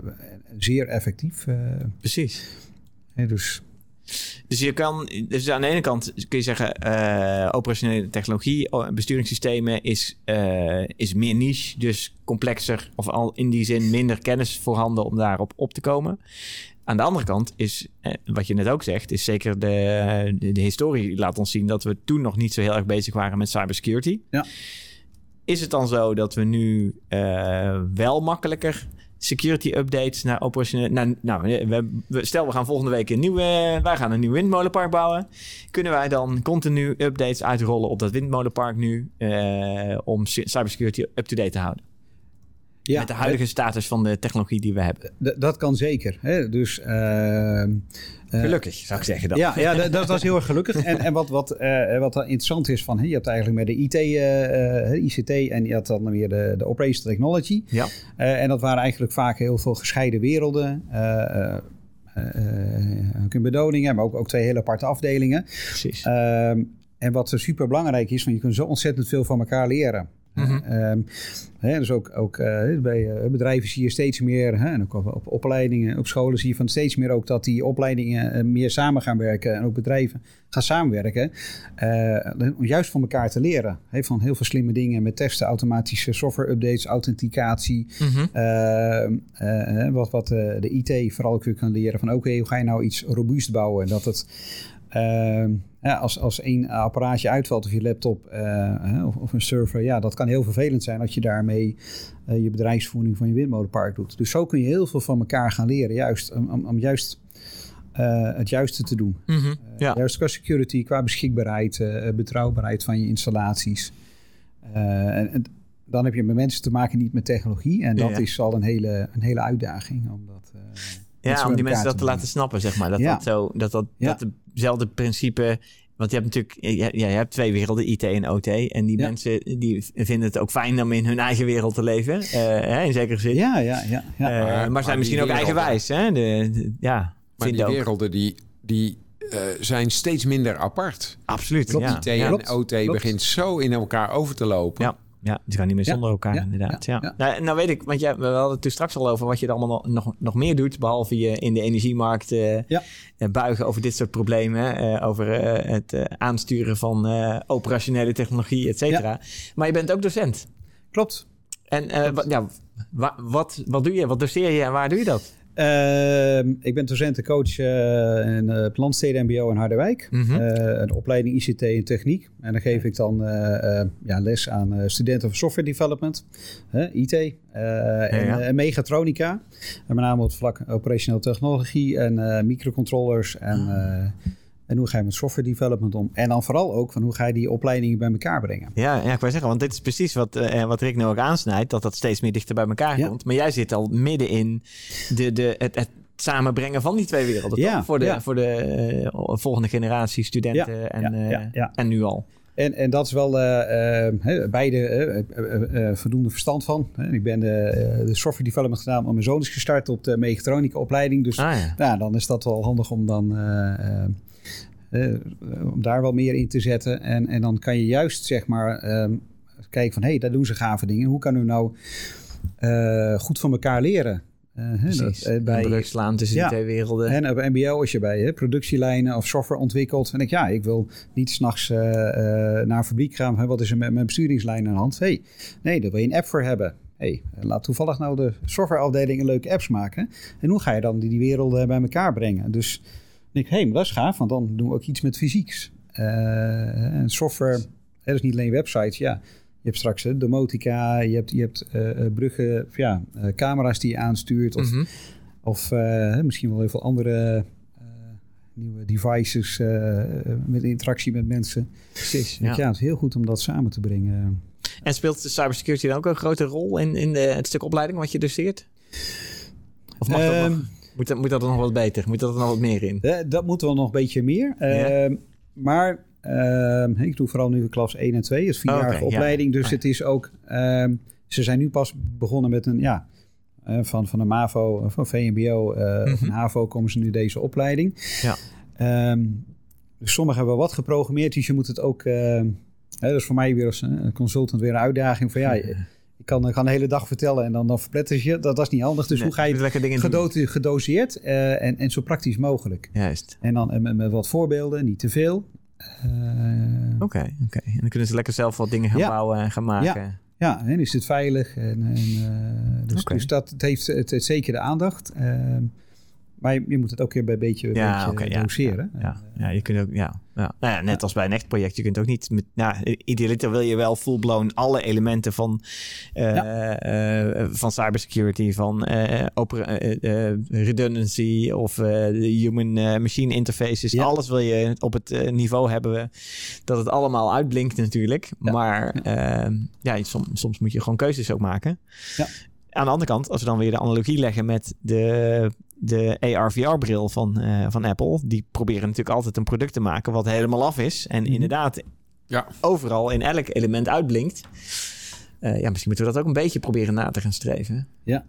zeer effectief. Precies. dus... Dus je kan, dus aan de ene kant kun je zeggen, operationele technologie, besturingssystemen is, is meer niche, dus complexer, of al in die zin minder kennis voorhanden om daarop op te komen. Aan de andere kant is, eh, wat je net ook zegt, is zeker de, de, de, historie laat ons zien dat we toen nog niet zo heel erg bezig waren met cybersecurity. Ja. Is het dan zo dat we nu uh, wel makkelijker security updates naar operationele... Nou, nou we, stel we gaan volgende week een nieuwe... Wij gaan een nieuw windmolenpark bouwen. Kunnen wij dan continu updates uitrollen op dat windmolenpark nu... Uh, om cybersecurity up-to-date te houden? Ja, met de huidige status van de technologie die we hebben. dat kan zeker. Hè? Dus, uh, gelukkig, zou ik zeggen. Dan. Ja, ja dat, was heel erg gelukkig. En, en wat, wat, uh, wat interessant is, van, je hebt eigenlijk met de IT, uh, ICT en je had dan weer de, de Operational Technology. Ja. en dat waren eigenlijk vaak heel veel gescheiden werelden. Uh, bedoningen, maar ook, ook twee hele aparte afdelingen. Precies. Ehm, en wat super belangrijk is, want je kunt zo ontzettend veel van elkaar leren. Mm dus ook, ook uh, bij uh, bedrijven zie je steeds meer, hè, en ook op, op, opleidingen, op scholen zie je van steeds meer ook dat die opleidingen uh, meer samen gaan werken en ook bedrijven gaan samenwerken. om juist van elkaar te leren. Hè, van heel veel slimme dingen met testen, automatische software updates, authenticatie. Mm -hmm. wat wat de IT vooral ook weer kan leren van oké, hoe ga je nou iets robuust bouwen? En dat het Ehm, ja, als, als één apparaatje uitvalt of je laptop uh, of, of, een server, ja, dat kan heel vervelend zijn als je daarmee uh, je bedrijfsvoering van je windmolenpark doet. Dus zo kun je heel veel van elkaar gaan leren, juist om, om, om juist uh, het juiste te doen. Mm -hmm, ja. Juist qua security, qua beschikbaarheid, betrouwbaarheid van je installaties. en, dan heb je met mensen te maken, niet met technologie. En dat is al een hele, een hele uitdaging. Omdat, ja, om die mensen dat te laten snappen, zeg maar. Dat dat zo, dat dat, dat hetzelfde principe want je hebt natuurlijk, ja, je hebt twee werelden, IT en OT. En die mensen die vinden het ook fijn om in hun eigen wereld te leven. Uh, hè, in zekere zin. Ja, ja, ja. ja. Uh, maar, zijn misschien ook eigenwijs. Hè? De, ja, maar die werelden die, die uh, zijn steeds minder apart. Absoluut. Ja. IT en OT begint zo in elkaar over te lopen. Ja. Ja, die gaan niet meer zonder elkaar inderdaad. Ja. Nou, nou, weet ik, want jij, we hadden het toen straks al over wat je er allemaal nog, nog meer doet, behalve je in de energiemarkt uh, buigen over dit soort problemen, uh, over uh, het aansturen van operationele technologie, et cetera. Maar je bent ook docent. Klopt. En ja, wat, wat doe je? Wat doseer je en waar doe je dat? Uh, ik ben docentencoach uh, in uh, Plantsteden MBO in Harderwijk. Mm -hmm. een opleiding ICT en techniek. En dan geef ik dan ja, les aan studenten van software development, IT ja, en, ja. en, mechatronica. En met name op het vlak operationele technologie en microcontrollers en... En hoe ga je met software development om? En dan vooral ook van hoe ga je die opleidingen bij elkaar brengen? Ja, ja ik wou zeggen, want dit is precies wat, uh, wat Rick nu ook aansnijdt, dat dat steeds meer dichter bij elkaar komt. Maar jij zit al midden in de, de, het, het samenbrengen van die twee werelden. Ja, Voor de, ja. voor de uh, volgende generatie studenten ja, en, uh, en nu al. En, en dat is wel uh, beide voldoende verstand van. Ik ben de, de software development gedaan, maar mijn zoon is gestart op de mechatronica opleiding. Dus ah, ja. nou, dan is dat wel handig om dan uh, om daar wel meer in te zetten. En, en dan kan je juist zeg maar um, kijken van hé, hey, daar doen ze gave dingen. Hoe kan u nou uh, goed van elkaar leren? Uh, Precies, dat, bij, slaan tussen ja, die twee werelden. En op MBO als je bij hè, productielijnen of software ontwikkelt. En ik ja, ik wil niet s'nachts naar een fabriek gaan. Hè, wat is er met mijn besturingslijn aan de hand? Hey, nee, daar wil je een app voor hebben. Hey, laat toevallig nou de softwareafdeling een leuke apps maken. En hoe ga je dan die, die werelden bij elkaar brengen? Dus denk ik, hé, hey, maar dat is gaaf, want dan doen we ook iets met fysieks. Uh, en software, dat is niet alleen websites, ja. Je hebt straks uh, domotica, je hebt, je hebt uh, bruggen, ja, camera's die je aanstuurt. Of, mm -hmm. of misschien wel heel veel andere nieuwe devices met interactie met mensen. Precies. Ja. ja, het is heel goed om dat samen te brengen. En speelt de cybersecurity dan ook een grote rol in, in de, het stuk opleiding wat je doseert? Of mag dat nog? Moet dat, moet dat er nog wat beter? Moet dat er nog wat meer in? Uh, dat moet wel nog een beetje meer. Ja. Uh, maar uh, ik doe vooral nu klas 1 en 2. Het is vierjarige okay, opleiding. Ja. Dus het is ook... Ehm, ze zijn nu pas begonnen met een... Ja, uh, van, van een MAVO, van VMBO mm -hmm. een HAVO komen ze nu deze opleiding. Ja. Ehm, dus sommigen hebben wat geprogrammeerd. Dus je moet het ook... Hè, dat is voor mij weer als een consultant weer een uitdaging van... ja ik kan, kan de hele dag vertellen en dan, dan verpletters je. Dat, dat is niet handig. Dus hoe ga je het gedo gedoseerd uh, en, en zo praktisch mogelijk. Juist. En dan met, met wat voorbeelden, niet te veel. Oké, uh, oké. Okay, okay. En dan kunnen ze lekker zelf wat dingen gaan ja. bouwen en gaan maken. Ja, ja en is het veilig. En, en uh, dus, okay. dus, dat het heeft het, het zeker de aandacht. Ehm, maar je, je, moet het ook weer bij een beetje, ja, beetje okay, doseren. Ja, ja, ja, je kunt ook, ja, ja. Nou ja, net als bij een echt project, je kunt ook niet met, nou, idealiter wil je wel full-blown alle elementen van, uh, uh, van cybersecurity, van uh, redundancy of de human-machine interfaces. Alles wil je op het niveau hebben dat het allemaal uitblinkt natuurlijk. Maar ehm, ja, soms, soms moet je gewoon keuzes ook maken. Aan de andere kant, als we dan weer de analogie leggen met de de AR-VR-bril van, uh, van Apple. Die proberen natuurlijk altijd een product te maken wat helemaal af is. En mm-hmm. inderdaad ja. overal in elk element uitblinkt. Uh, ja, misschien moeten we dat ook een beetje proberen na te gaan streven. Ja.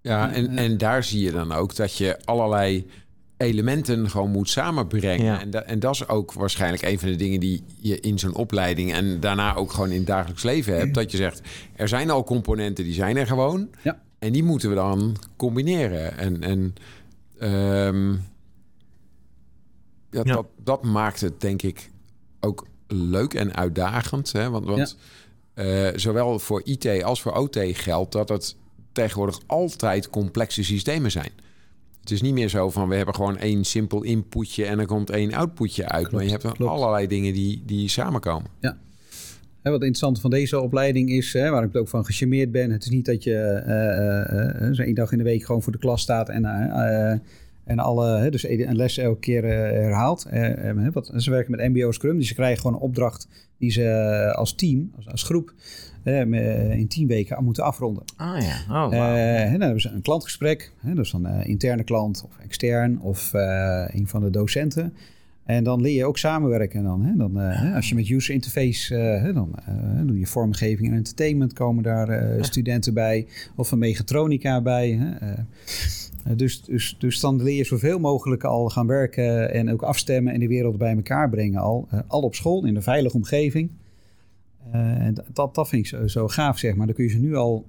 Ja, en, en daar zie je dan ook dat je allerlei elementen gewoon moet samenbrengen. Ja. En, da en dat is ook waarschijnlijk een van de dingen die je in zo'n opleiding en daarna ook gewoon in het dagelijks leven hebt. Dat je zegt, er zijn al componenten, die zijn er gewoon. Ja. En die moeten we dan combineren. En, en um, ja, Dat, dat maakt het denk ik ook leuk en uitdagend. Hè? Want, want ja. uh, zowel voor IT als voor OT geldt dat het tegenwoordig altijd complexe systemen zijn. Het is niet meer zo van we hebben gewoon één simpel inputje en er komt één outputje uit. Klopt, maar je hebt dan allerlei dingen die, die samenkomen. Ja, wat interessant van deze opleiding is, hè, waar ik ook van gecharmeerd ben. Het is niet dat je uh, uh, uh, zo één dag in de week gewoon voor de klas staat en En alle, dus een les elke keer herhaald. wat, ze werken met MBO Scrum, dus ze krijgen gewoon een opdracht die ze als team, als, als groep, in tien weken moeten afronden. Ah ja, oh, wow. dan hebben ze een klantgesprek, dus dan interne klant of extern of een van de docenten. En dan leer je ook samenwerken. Dan, hè? dan, uh, als je met user interface, uh, dan uh, doe je vormgeving en entertainment, komen daar studenten bij. Of een mechatronica bij. Hè? dus, dus, dus dan leer je zoveel mogelijk al gaan werken en ook afstemmen en de wereld bij elkaar brengen. Al, al op school, in een veilige omgeving. En dat, dat vind ik zo, zo gaaf, zeg maar. Dan kun je ze nu al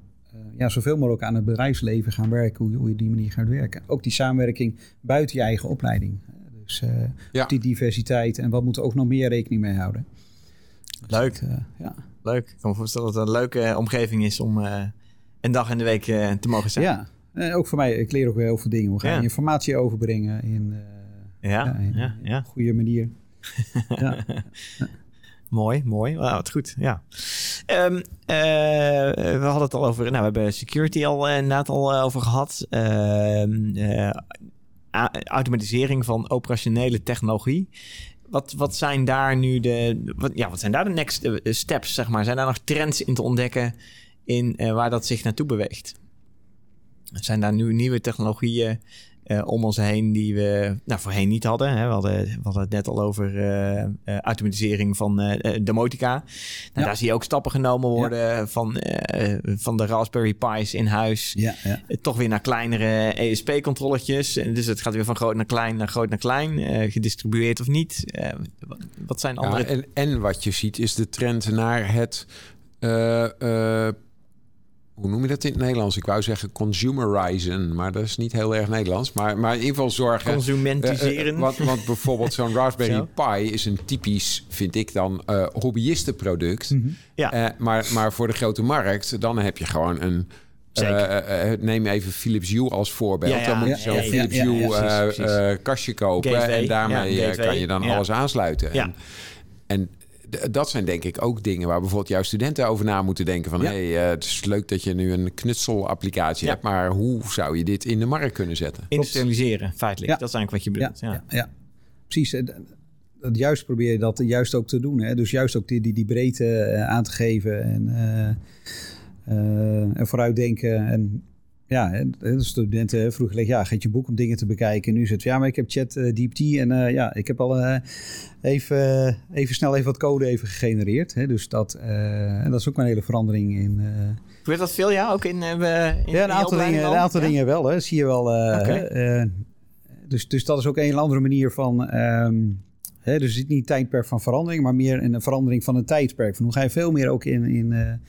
ja, zoveel mogelijk aan het bedrijfsleven gaan werken, hoe je, hoe je die manier gaat werken. Ook die samenwerking buiten je eigen opleiding. Dus uh, die diversiteit en wat moeten we ook nog meer rekening mee houden. Dus leuk. uh, ja. Leuk. Ik kan me voorstellen dat het een leuke eh, omgeving is om een dag in de week te mogen zijn. Ja, en ook voor mij. Ik leer ook weer heel veel dingen. Hoe ga je informatie overbrengen in, ja, in ja, ja. een goede manier. ja. Mooi, mooi. Wow, wat goed. Ja. Um, we hadden het al over. Nou, we hebben security al inderdaad al over gehad. Uh, automatisering van operationele technologie. Wat, wat zijn daar nu de. Wat, ja, wat zijn daar de next eh, steps, zeg maar? Zijn daar nog trends in te ontdekken in waar dat zich naartoe beweegt? Zijn daar nu nieuwe technologieën uh, om ons heen die we nou, voorheen niet hadden. Hè. We, hadden we hadden het net al over uh, uh, automatisering van domotica. Nou, ja. Daar zie je ook stappen genomen worden ja. van, van de Raspberry Pi's in huis. Ja, toch weer naar kleinere ESP-controlletjes. Dus het gaat weer van groot naar klein naar groot naar klein. gedistribueerd of niet. wat zijn andere... en, en wat je ziet is de trend naar het hoe noem je dat in het Nederlands? Ik wou zeggen consumerizen, maar dat is niet heel erg Nederlands. Maar, maar in ieder geval zorgen... Consumentiseren. Uh, uh, want, want bijvoorbeeld zo'n Raspberry Pi is een typisch, vind ik dan, uh, hobbyistenproduct. Mm -hmm. ja. maar, maar voor de grote markt, dan heb je gewoon een... neem even Philips Hue als voorbeeld. Ja, ja. Dan moet je zo'n ja, Philips Hue kastje kopen. en daarmee kan je dan alles aansluiten. En, en dat zijn denk ik ook dingen waar bijvoorbeeld jouw studenten over na moeten denken. Van ja. hey, uh, het is leuk dat je nu een knutselapplicatie ja. hebt, maar hoe zou je dit in de markt kunnen zetten? Industrialiseren, feitelijk. Dat is eigenlijk wat je bedoelt. Ja, ja. precies. Dat juist probeer je dat juist ook te doen. Hè? Dus juist ook die, die, die breedte uh, aan te geven en, uh, en vooruitdenken. En ja, de studenten vroeger leggen, ja, geef je boek om dingen te bekijken. Nu zit ja, maar ik heb chat uh, DeepT en uh, ja, ik heb al uh, even, even snel even wat code even gegenereerd. Hè, dus dat, en dat is ook een hele verandering in... Gebeurt dat veel, ja, ook in, in Ja, een aantal, dingen, een aantal dingen wel, hè, zie je wel. Okay. dus, dus dat is ook een andere manier van... Um, hè, dus niet tijdperk van verandering, maar meer een verandering van een tijdperk. Van hoe ga je veel meer ook in... in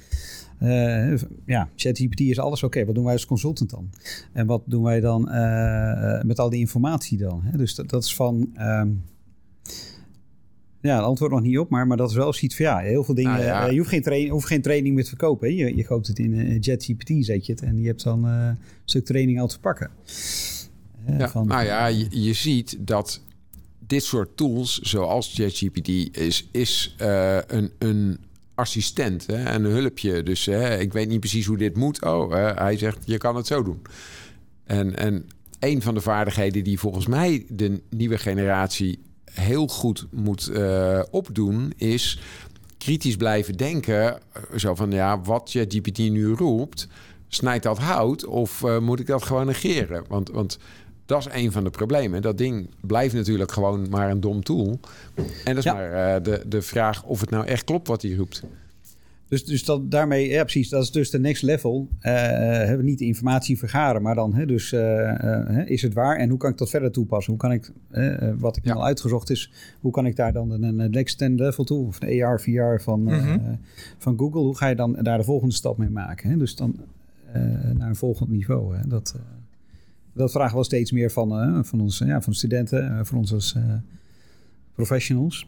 uh, ja, ChatGPT is alles oké. Wat doen wij als consultant dan? En wat doen wij dan uh, met al die informatie dan? Hè? Dus dat, dat, is van. Um, ja, het antwoord nog niet op, maar, maar dat is wel zoiets van ja, heel veel dingen. Nou ja. je hoeft geen, training, hoeft geen training meer te verkopen. Hè? Je, je koopt het in ChatGPT, zet je het en je hebt dan een stuk training al te pakken. ja, van, nou ja, je, je ziet dat dit soort tools, zoals ChatGPT, is, is een, een assistent hè, en een hulpje. Dus hè, ik weet niet precies hoe dit moet. Oh, hij zegt, je kan het zo doen. En, en een van de vaardigheden die volgens mij de nieuwe generatie heel goed moet uh, opdoen, is kritisch blijven denken. Zo van, ja, wat je GPT nu roept, snijdt dat hout of uh, moet ik dat gewoon negeren? Want, want dat is een van de problemen. Dat ding blijft natuurlijk gewoon maar een dom tool. En dat is maar uh, de, de vraag of het nou echt klopt wat hij roept. Dus, dus dat, daarmee, ja precies, dat is dus de next level. Uh, hebben we niet de informatie vergaren, maar dan, hè, dus uh, is het waar en hoe kan ik dat verder toepassen? Hoe kan ik, wat ik ja. al uitgezocht is, hoe kan ik daar dan een, een next level toe, of een AR, VR van, mm -hmm. van Google, hoe ga je dan daar de volgende stap mee maken? Hè? Dus dan naar een volgend niveau. Hè? Dat, dat vragen we steeds meer van, uh, van, ons, ja, van studenten, uh, van ons als uh, professionals.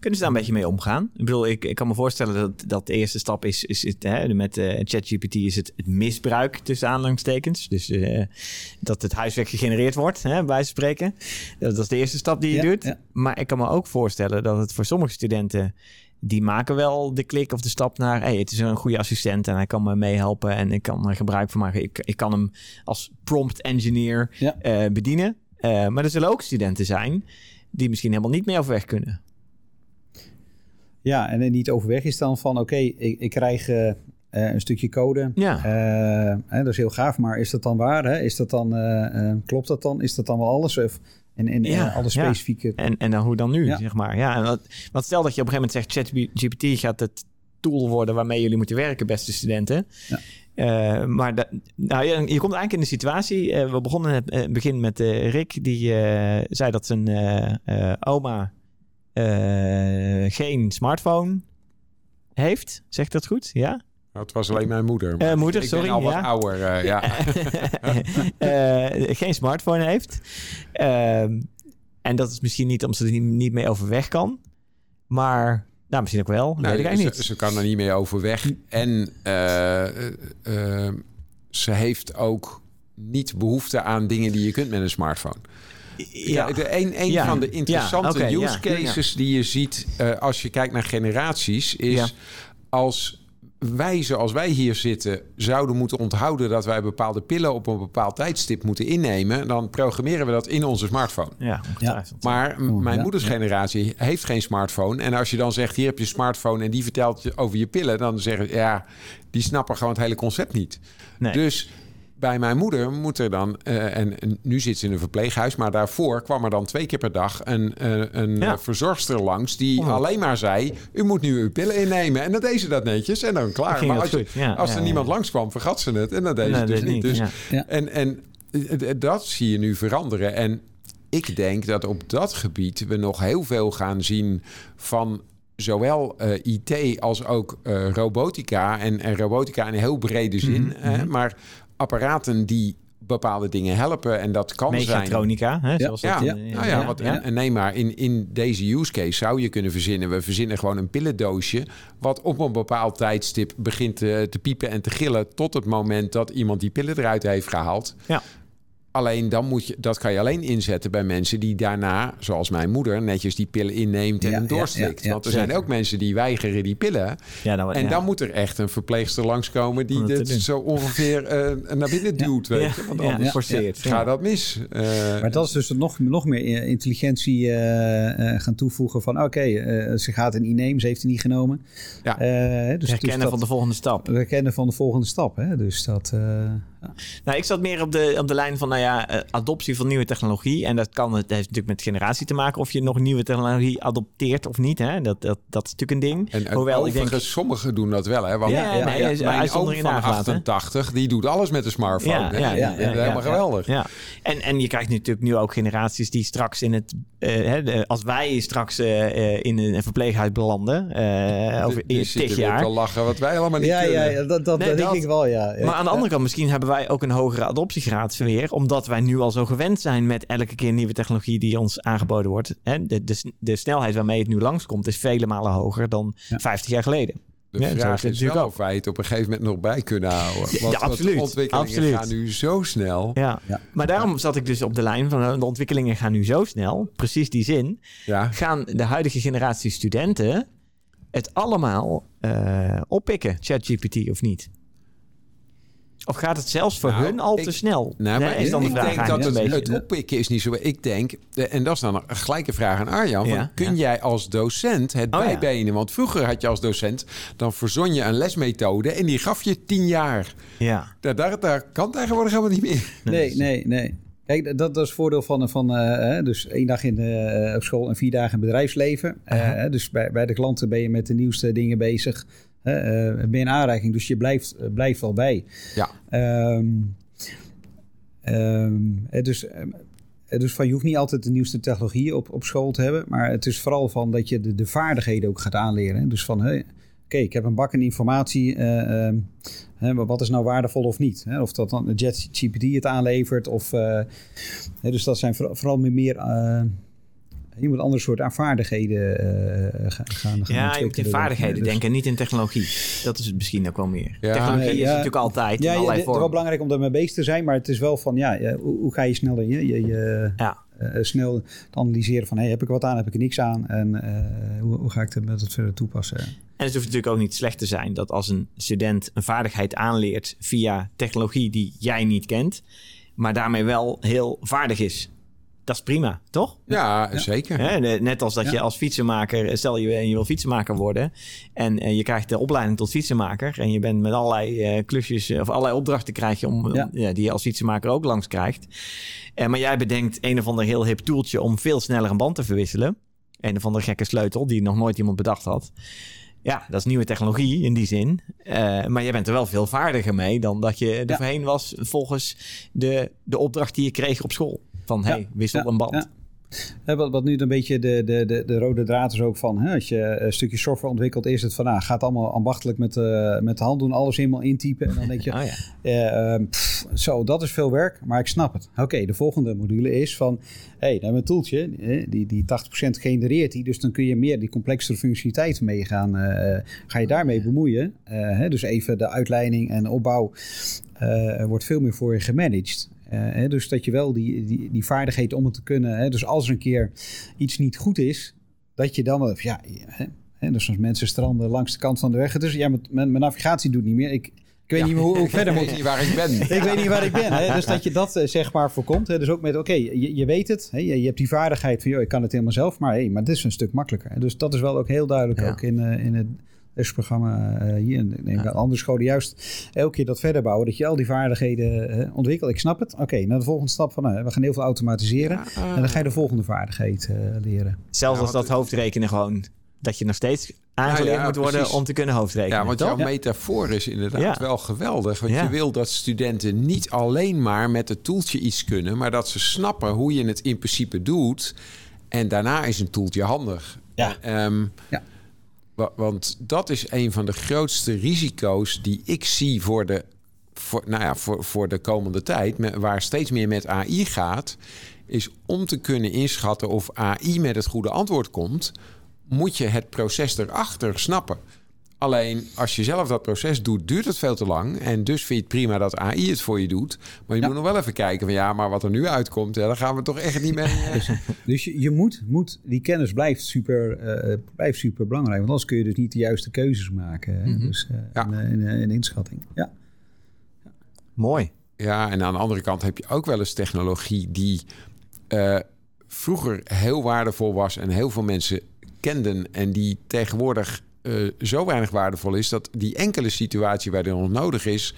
Kunnen ze daar een beetje mee omgaan? Ik bedoel, ik, ik kan me voorstellen dat, dat de eerste stap is, is hè, met ChatGPT is het, het, misbruik tussen aanhalingstekens. Dus dat het huiswerk gegenereerd wordt, hè, bij spreken. Dat, is de eerste stap die je ja, doet. Ja. Maar ik kan me ook voorstellen dat het voor sommige studenten die maken wel de klik of de stap naar... Hey, het is een goede assistent en hij kan me meehelpen... en ik kan er gebruik van maken. Ik, ik kan hem als prompt engineer ja. uh, bedienen. maar er zullen ook studenten zijn die misschien helemaal niet meer overweg kunnen. Ja, en niet overweg is dan van oké, ik, ik, krijg uh, een stukje code. Ja. Hè, dat is heel gaaf, maar is dat dan waar? Hè? Is dat dan, klopt dat dan? Is dat dan wel alles? Of, en, en, ja, alle specifieke... En, en dan hoe dan nu, zeg maar. Ja, en wat, wat stel dat je op een gegeven moment zegt... ChatGPT gaat het tool worden waarmee jullie moeten werken, beste studenten. Ja. Uh, maar da, nou, je, je, komt eigenlijk in de situatie. Uh, we begonnen het uh, begin met Rick, die zei dat zijn oma geen smartphone heeft. Zegt dat goed? Ja? Nou, het was alleen mijn moeder. moeder, sorry. Ik ben al ja. wat ouder, ja. geen smartphone heeft. Ehm, en dat is misschien niet omdat ze er niet, mee overweg kan. Maar nou, misschien ook wel. Nou, weet ik eigenlijk niet. Ze, kan er niet mee overweg. En uh, uh, ze heeft ook niet behoefte aan dingen die je kunt met een smartphone. Ja, de een, een ja. van de interessante ja, okay, use cases die je ziet uh, als je kijkt naar generaties is als wij, zoals wij hier zitten, zouden moeten onthouden dat wij bepaalde pillen op een bepaald tijdstip moeten innemen, dan programmeren we dat in onze smartphone. Ja, ja. Maar mijn moeders generatie heeft geen smartphone. En als je dan zegt, hier heb je een smartphone en die vertelt je over je pillen, dan zeggen ja, die snappen gewoon het hele concept niet. Nee. Dus bij mijn moeder moet er dan, uh, en, en, nu zit ze in een verpleeghuis, maar daarvoor kwam er dan twee keer per dag een, uh, een ja. verzorgster langs die oh. alleen maar zei: U moet nu uw pillen innemen. En dan deed ze dat netjes en dan klaar. Maar als, je, ja, als er niemand langskwam, vergat ze het en dan deed ze dus niet. Dus, En, en dat zie je nu veranderen. En ik denk dat op dat gebied we nog heel veel gaan zien van zowel uh, IT als ook uh, robotica. En, en, robotica in een heel brede zin. Mm -hmm. uh, maar apparaten die bepaalde dingen helpen. En dat kan Mechatronica, zijn... hè, zoals ja. Dat, ja. ja. Nou ja, wat, en nee, maar in, in deze use case zou je kunnen verzinnen... we verzinnen gewoon een pillendoosje... wat op een bepaald tijdstip begint te, te piepen en te gillen... tot het moment dat iemand die pillen eruit heeft gehaald. Ja. Alleen dan moet je, dat kan je alleen inzetten bij mensen die daarna, zoals mijn moeder, netjes die pillen inneemt en ja, hem doorslikt. Want er zijn ook mensen die weigeren die pillen. Dan, en dan moet er echt een verpleegster langskomen die dit zo ongeveer uh, naar binnen duwt. Weet je? Want anders forceert. gaat dat mis. Uh, maar dat is dus nog, nog meer intelligentie uh, gaan toevoegen van oké, okay, ze gaat een innemen, ze heeft het niet genomen. Ja. dus, herkennen dus van de volgende stap. Herkennen van de volgende stap. Hè? Dus dat... Nou, ik zat meer op de, op de lijn van nou ja, uh, adoptie van nieuwe technologie. En dat kan het heeft natuurlijk met generatie te maken of je nog nieuwe technologie adopteert of niet. Hè? Dat, dat, dat is natuurlijk een ding. En, Hoewel, ik denk... sommigen doen dat wel. Hè? Want ja, ja, nee, ja, mijn oom van 88, die doet alles met een smartphone. Ja, ja, ja, helemaal geweldig. Ja. En, en je krijgt natuurlijk nu ook generaties die straks in het... Uh, hè, als wij straks uh, in een verpleeghuis belanden, uh, over die jaar... lachen wat wij allemaal niet ja, kunnen. Ja, dat, dat, nee, dat denk ik wel, ja. Maar aan de andere kant, misschien hebben wij ook een hogere adoptiegraad weer, omdat wij nu al zo gewend zijn met elke keer nieuwe technologie die ons aangeboden wordt. Hè? De, de, de snelheid waarmee het nu langskomt is vele malen hoger dan ja. 50 jaar geleden. De ja, vraag is wel of wij het op een gegeven moment nog bij kunnen houden. Want, ja, absoluut. de ontwikkelingen absoluut. gaan nu zo snel. Ja. ja. Maar daarom zat ik dus op de lijn van de ontwikkelingen gaan nu zo snel. Precies die zin. Ja. Gaan de huidige generatie studenten het allemaal uh, oppikken, ChatGPT of niet? Of gaat het zelfs voor nou, hun al ik, te snel? Nou, maar is dan de ik vraag denk dat het, het oppikken is niet zo. Ik denk, en dat is dan een gelijke vraag aan Arjan. Ja, van, kun ja. jij als docent het oh, bijbenen? Ja. Want vroeger had je als docent, dan verzon je een lesmethode en die gaf je tien jaar. Ja. Daar, daar, daar kan tegenwoordig helemaal niet meer. Nee, nee, nee. Kijk, dat, dat is het voordeel van, van uh, dus één dag in, uh, op school en vier dagen in bedrijfsleven. Uh -huh. dus bij, bij de klanten ben je met de nieuwste dingen bezig. Uh, ben je in aanreiking, dus je blijft, uh, blijft wel bij. Ja. Um, um, dus, dus van, je hoeft niet altijd de nieuwste technologie op, op school te hebben. Maar het is vooral van dat je de, de vaardigheden ook gaat aanleren. Dus van, hey, oké, okay, ik heb een bak in informatie. Uh, hè, wat is nou waardevol of niet? Hè? Of dat dan de JetGPT het aanlevert. Of, hè, dus dat zijn vooral, vooral meer je moet andere soort aan vaardigheden uh, gaan, gaan Ja, je moet in vaardigheden dus. denken, niet in technologie. Dat is het misschien ook wel meer. Ja, technologie nee, is ja, natuurlijk altijd ja, in allerlei ja, Het is wel belangrijk om daarmee bezig te zijn, maar het is wel van, ja, hoe, hoe ga je sneller je, je, je ja. uh, snel analyseren van, hey, heb ik wat aan, heb ik er niks aan en uh, hoe, hoe, ga ik dat verder toepassen? En het hoeft natuurlijk ook niet slecht te zijn dat als een student een vaardigheid aanleert via technologie die jij niet kent, maar daarmee wel heel vaardig is. Dat is prima, toch? Ja, zeker. net als dat je als fietsenmaker, stel je, je wil fietsenmaker worden en, en, je krijgt de opleiding tot fietsenmaker en je bent met allerlei uh, klusjes of allerlei opdrachten krijg je om, ja. die je als fietsenmaker ook langs krijgt. Uh, maar jij bedenkt een of ander heel hip toeltje om veel sneller een band te verwisselen. Een of andere gekke sleutel die nog nooit iemand bedacht had. Ja, dat is nieuwe technologie in die zin. Uh, maar je bent er wel veel vaardiger mee dan dat je er voorheen was volgens de, de opdracht die je kreeg op school. Van hey, wissel een band. Wat, wat nu een beetje de, de, de, de rode draad is ook van, hè, als je een stukje software ontwikkelt, is het van, nou, gaat allemaal ambachtelijk met, uh, met de hand doen, alles helemaal intypen. En dan denk je, oh, ja. uh, uh, pff, zo, dat is veel werk, maar ik snap het. Oké, de volgende module is van, hé, hey, dan een toeltje, die, die 80% genereert die, dus dan kun je meer die complexere functionaliteit mee gaan, eh, ga je daarmee bemoeien. Hè, dus even de uitleiding en opbouw wordt veel meer voor je gemanaged. Hè, dus dat je wel die, die, die vaardigheid om het te kunnen. Hè, dus als er een keer iets niet goed is, dat je dan wel. Ja, hè, dus als mensen stranden langs de kant van de weg. Dus ja, mijn, mijn navigatie doet niet meer. Ik, ik weet niet hoe, hoe verder moet. Ik weet niet waar ik ben. ik weet niet waar ik ben. Hè? Dus dat je dat eh, zeg maar voorkomt. Hè? Dus ook met, oké, je, je, weet het. Hè? Je, je, hebt die vaardigheid van, joh, ik kan het helemaal zelf. Maar, hey, maar dit is een stuk makkelijker. Dus dat is wel ook heel duidelijk ook in, uh, in het lesprogramma uh, hier. En ik ja. andere scholen juist elke keer dat verder bouwen. Dat je al die vaardigheden uh, ontwikkelt. Ik snap het. Oké, okay, naar de volgende stap van uh, we gaan heel veel automatiseren. Ja, en dan ga je de volgende vaardigheid leren. Zelfs als dat hoofdrekenen gewoon dat je nog steeds aangeleerd ja, moet worden precies. om te kunnen hoofdrekenen. Ja, want jouw metafoor is inderdaad wel geweldig. Want je wil dat studenten niet alleen maar met het toeltje iets kunnen, maar dat ze snappen hoe je het in principe doet. En daarna is een toeltje handig. Ja. Um, ja. Want dat is een van de grootste risico's die ik zie voor de, voor, nou ja, voor, voor de komende tijd, waar steeds meer met AI gaat, is om te kunnen inschatten of AI met het goede antwoord komt, moet je het proces erachter snappen. Alleen als je zelf dat proces doet, duurt het veel te lang. En dus vind je het prima dat AI het voor je doet. Maar je moet nog wel even kijken van ja, maar wat er nu uitkomt, ja, daar gaan we toch echt niet mee. dus, dus je, je, moet, moet, die kennis blijft super, uh, blijft super belangrijk. Want anders kun je dus niet de juiste keuzes maken. Mm -hmm. Dus uh, ja. in, in, inschatting. Ja. ja. Mooi. Ja, en aan de andere kant heb je ook wel eens technologie die vroeger heel waardevol was en heel veel mensen kenden en die tegenwoordig uh, zo weinig waardevol is dat die enkele situatie waar dit nog nodig is,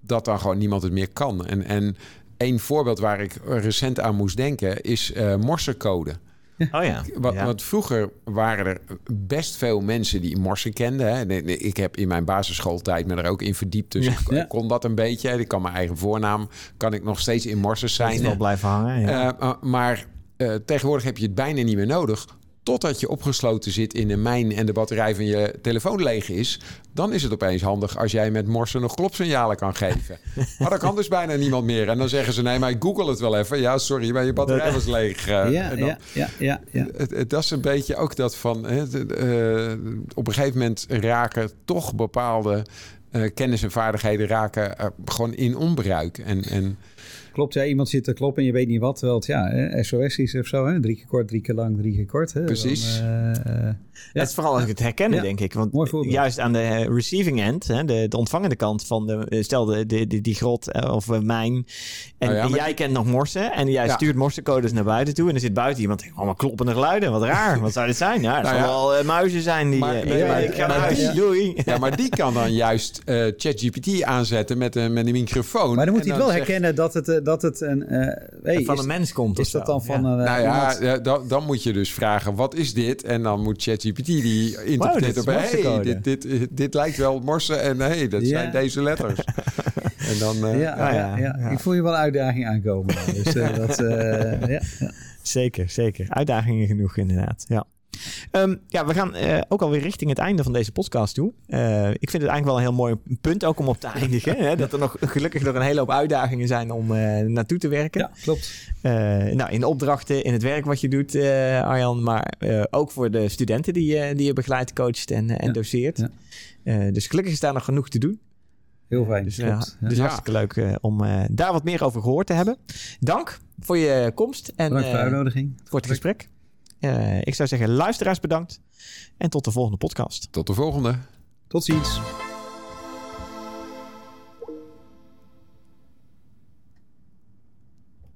dat dan gewoon niemand het meer kan. En, en een voorbeeld waar ik recent aan moest denken is uh, morsecode. Oh ja. Wat, ja. Vroeger waren er best veel mensen die morsen kenden. Hè. Ik heb in mijn basisschooltijd me er ook in verdiept. Dus ja. ik kon dat een beetje. Ik kan mijn eigen voornaam, kan ik nog steeds in morsen zijn. Dat wel blijven hangen. Uh, maar uh, tegenwoordig heb je het bijna niet meer nodig. Totdat je opgesloten zit in een mijn en de batterij van je telefoon leeg is. Dan is het opeens handig als jij met morsen nog klopsignalen kan geven. maar dat kan dus bijna niemand meer. En dan zeggen ze: nee, maar ik google het wel even. Ja, sorry, maar je batterij was leeg. Ja, dan, ja, ja, ja, ja. Het, het, dat is een beetje ook dat van. Hè, uh, op een gegeven moment raken toch bepaalde uh, kennis en vaardigheden raken uh, gewoon in onbruik. En. en Klopt, ja, iemand zit te kloppen en je weet niet wat. Terwijl het ja, SOS is of zo. Hè? Drie keer kort, drie keer lang, drie keer kort. Hè? Precies. Dan, uh, ja. Het is vooral het herkennen, ja. denk ik. Want juist aan de receiving end, hè, de, de ontvangende kant van de, stel de, de, die, die grot of uh, mijn. En, oh ja, en jij kent nog morsen en jij stuurt morsecodes naar buiten toe. En er zit buiten iemand, denkt, allemaal kloppende geluiden. Wat raar, wat zou dit zijn? Ja, het nou zal wel uh, muizen zijn die... Maar, nee, maar, ik ga naar huis, doei. Ja, maar die kan dan juist ChatGPT aanzetten met, met een microfoon. Maar dan moet hij wel herkennen dat het, dat het een... Hey, van is, een mens komt Is dat dan van... nou ja, dan, dan moet je dus vragen, wat is dit? En dan moet ChatGPT die interpreteert op... hey, dit, dit, dit, lijkt wel morsen en hey, dat ja. zijn deze letters. en dan... Uh, ja, ja, ja, ik voel je wel een uitdaging aankomen. Dus, uh, dat, uh, ja, Zeker, zeker. Uitdagingen genoeg inderdaad, ja. Um, ja, we gaan uh, ook alweer richting het einde van deze podcast toe. Uh, ik vind het eigenlijk wel een heel mooi punt ook om op te eindigen. hè? Dat er nog gelukkig nog een hele hoop uitdagingen zijn om uh, naartoe te werken. Ja, klopt. nou, in de opdrachten, in het werk wat je doet, Arjan. Maar ook voor de studenten die, je, die je begeleidt, coacht en, en ja. doseert. Ja. dus gelukkig is daar nog genoeg te doen. Heel fijn. Dus, uh, dus hartstikke leuk om daar wat meer over gehoord te hebben. Dank voor je komst en voor de uitnodiging. Voor het gesprek. Uh, ik zou zeggen, luisteraars bedankt. En tot de volgende podcast. Tot de volgende. Tot ziens.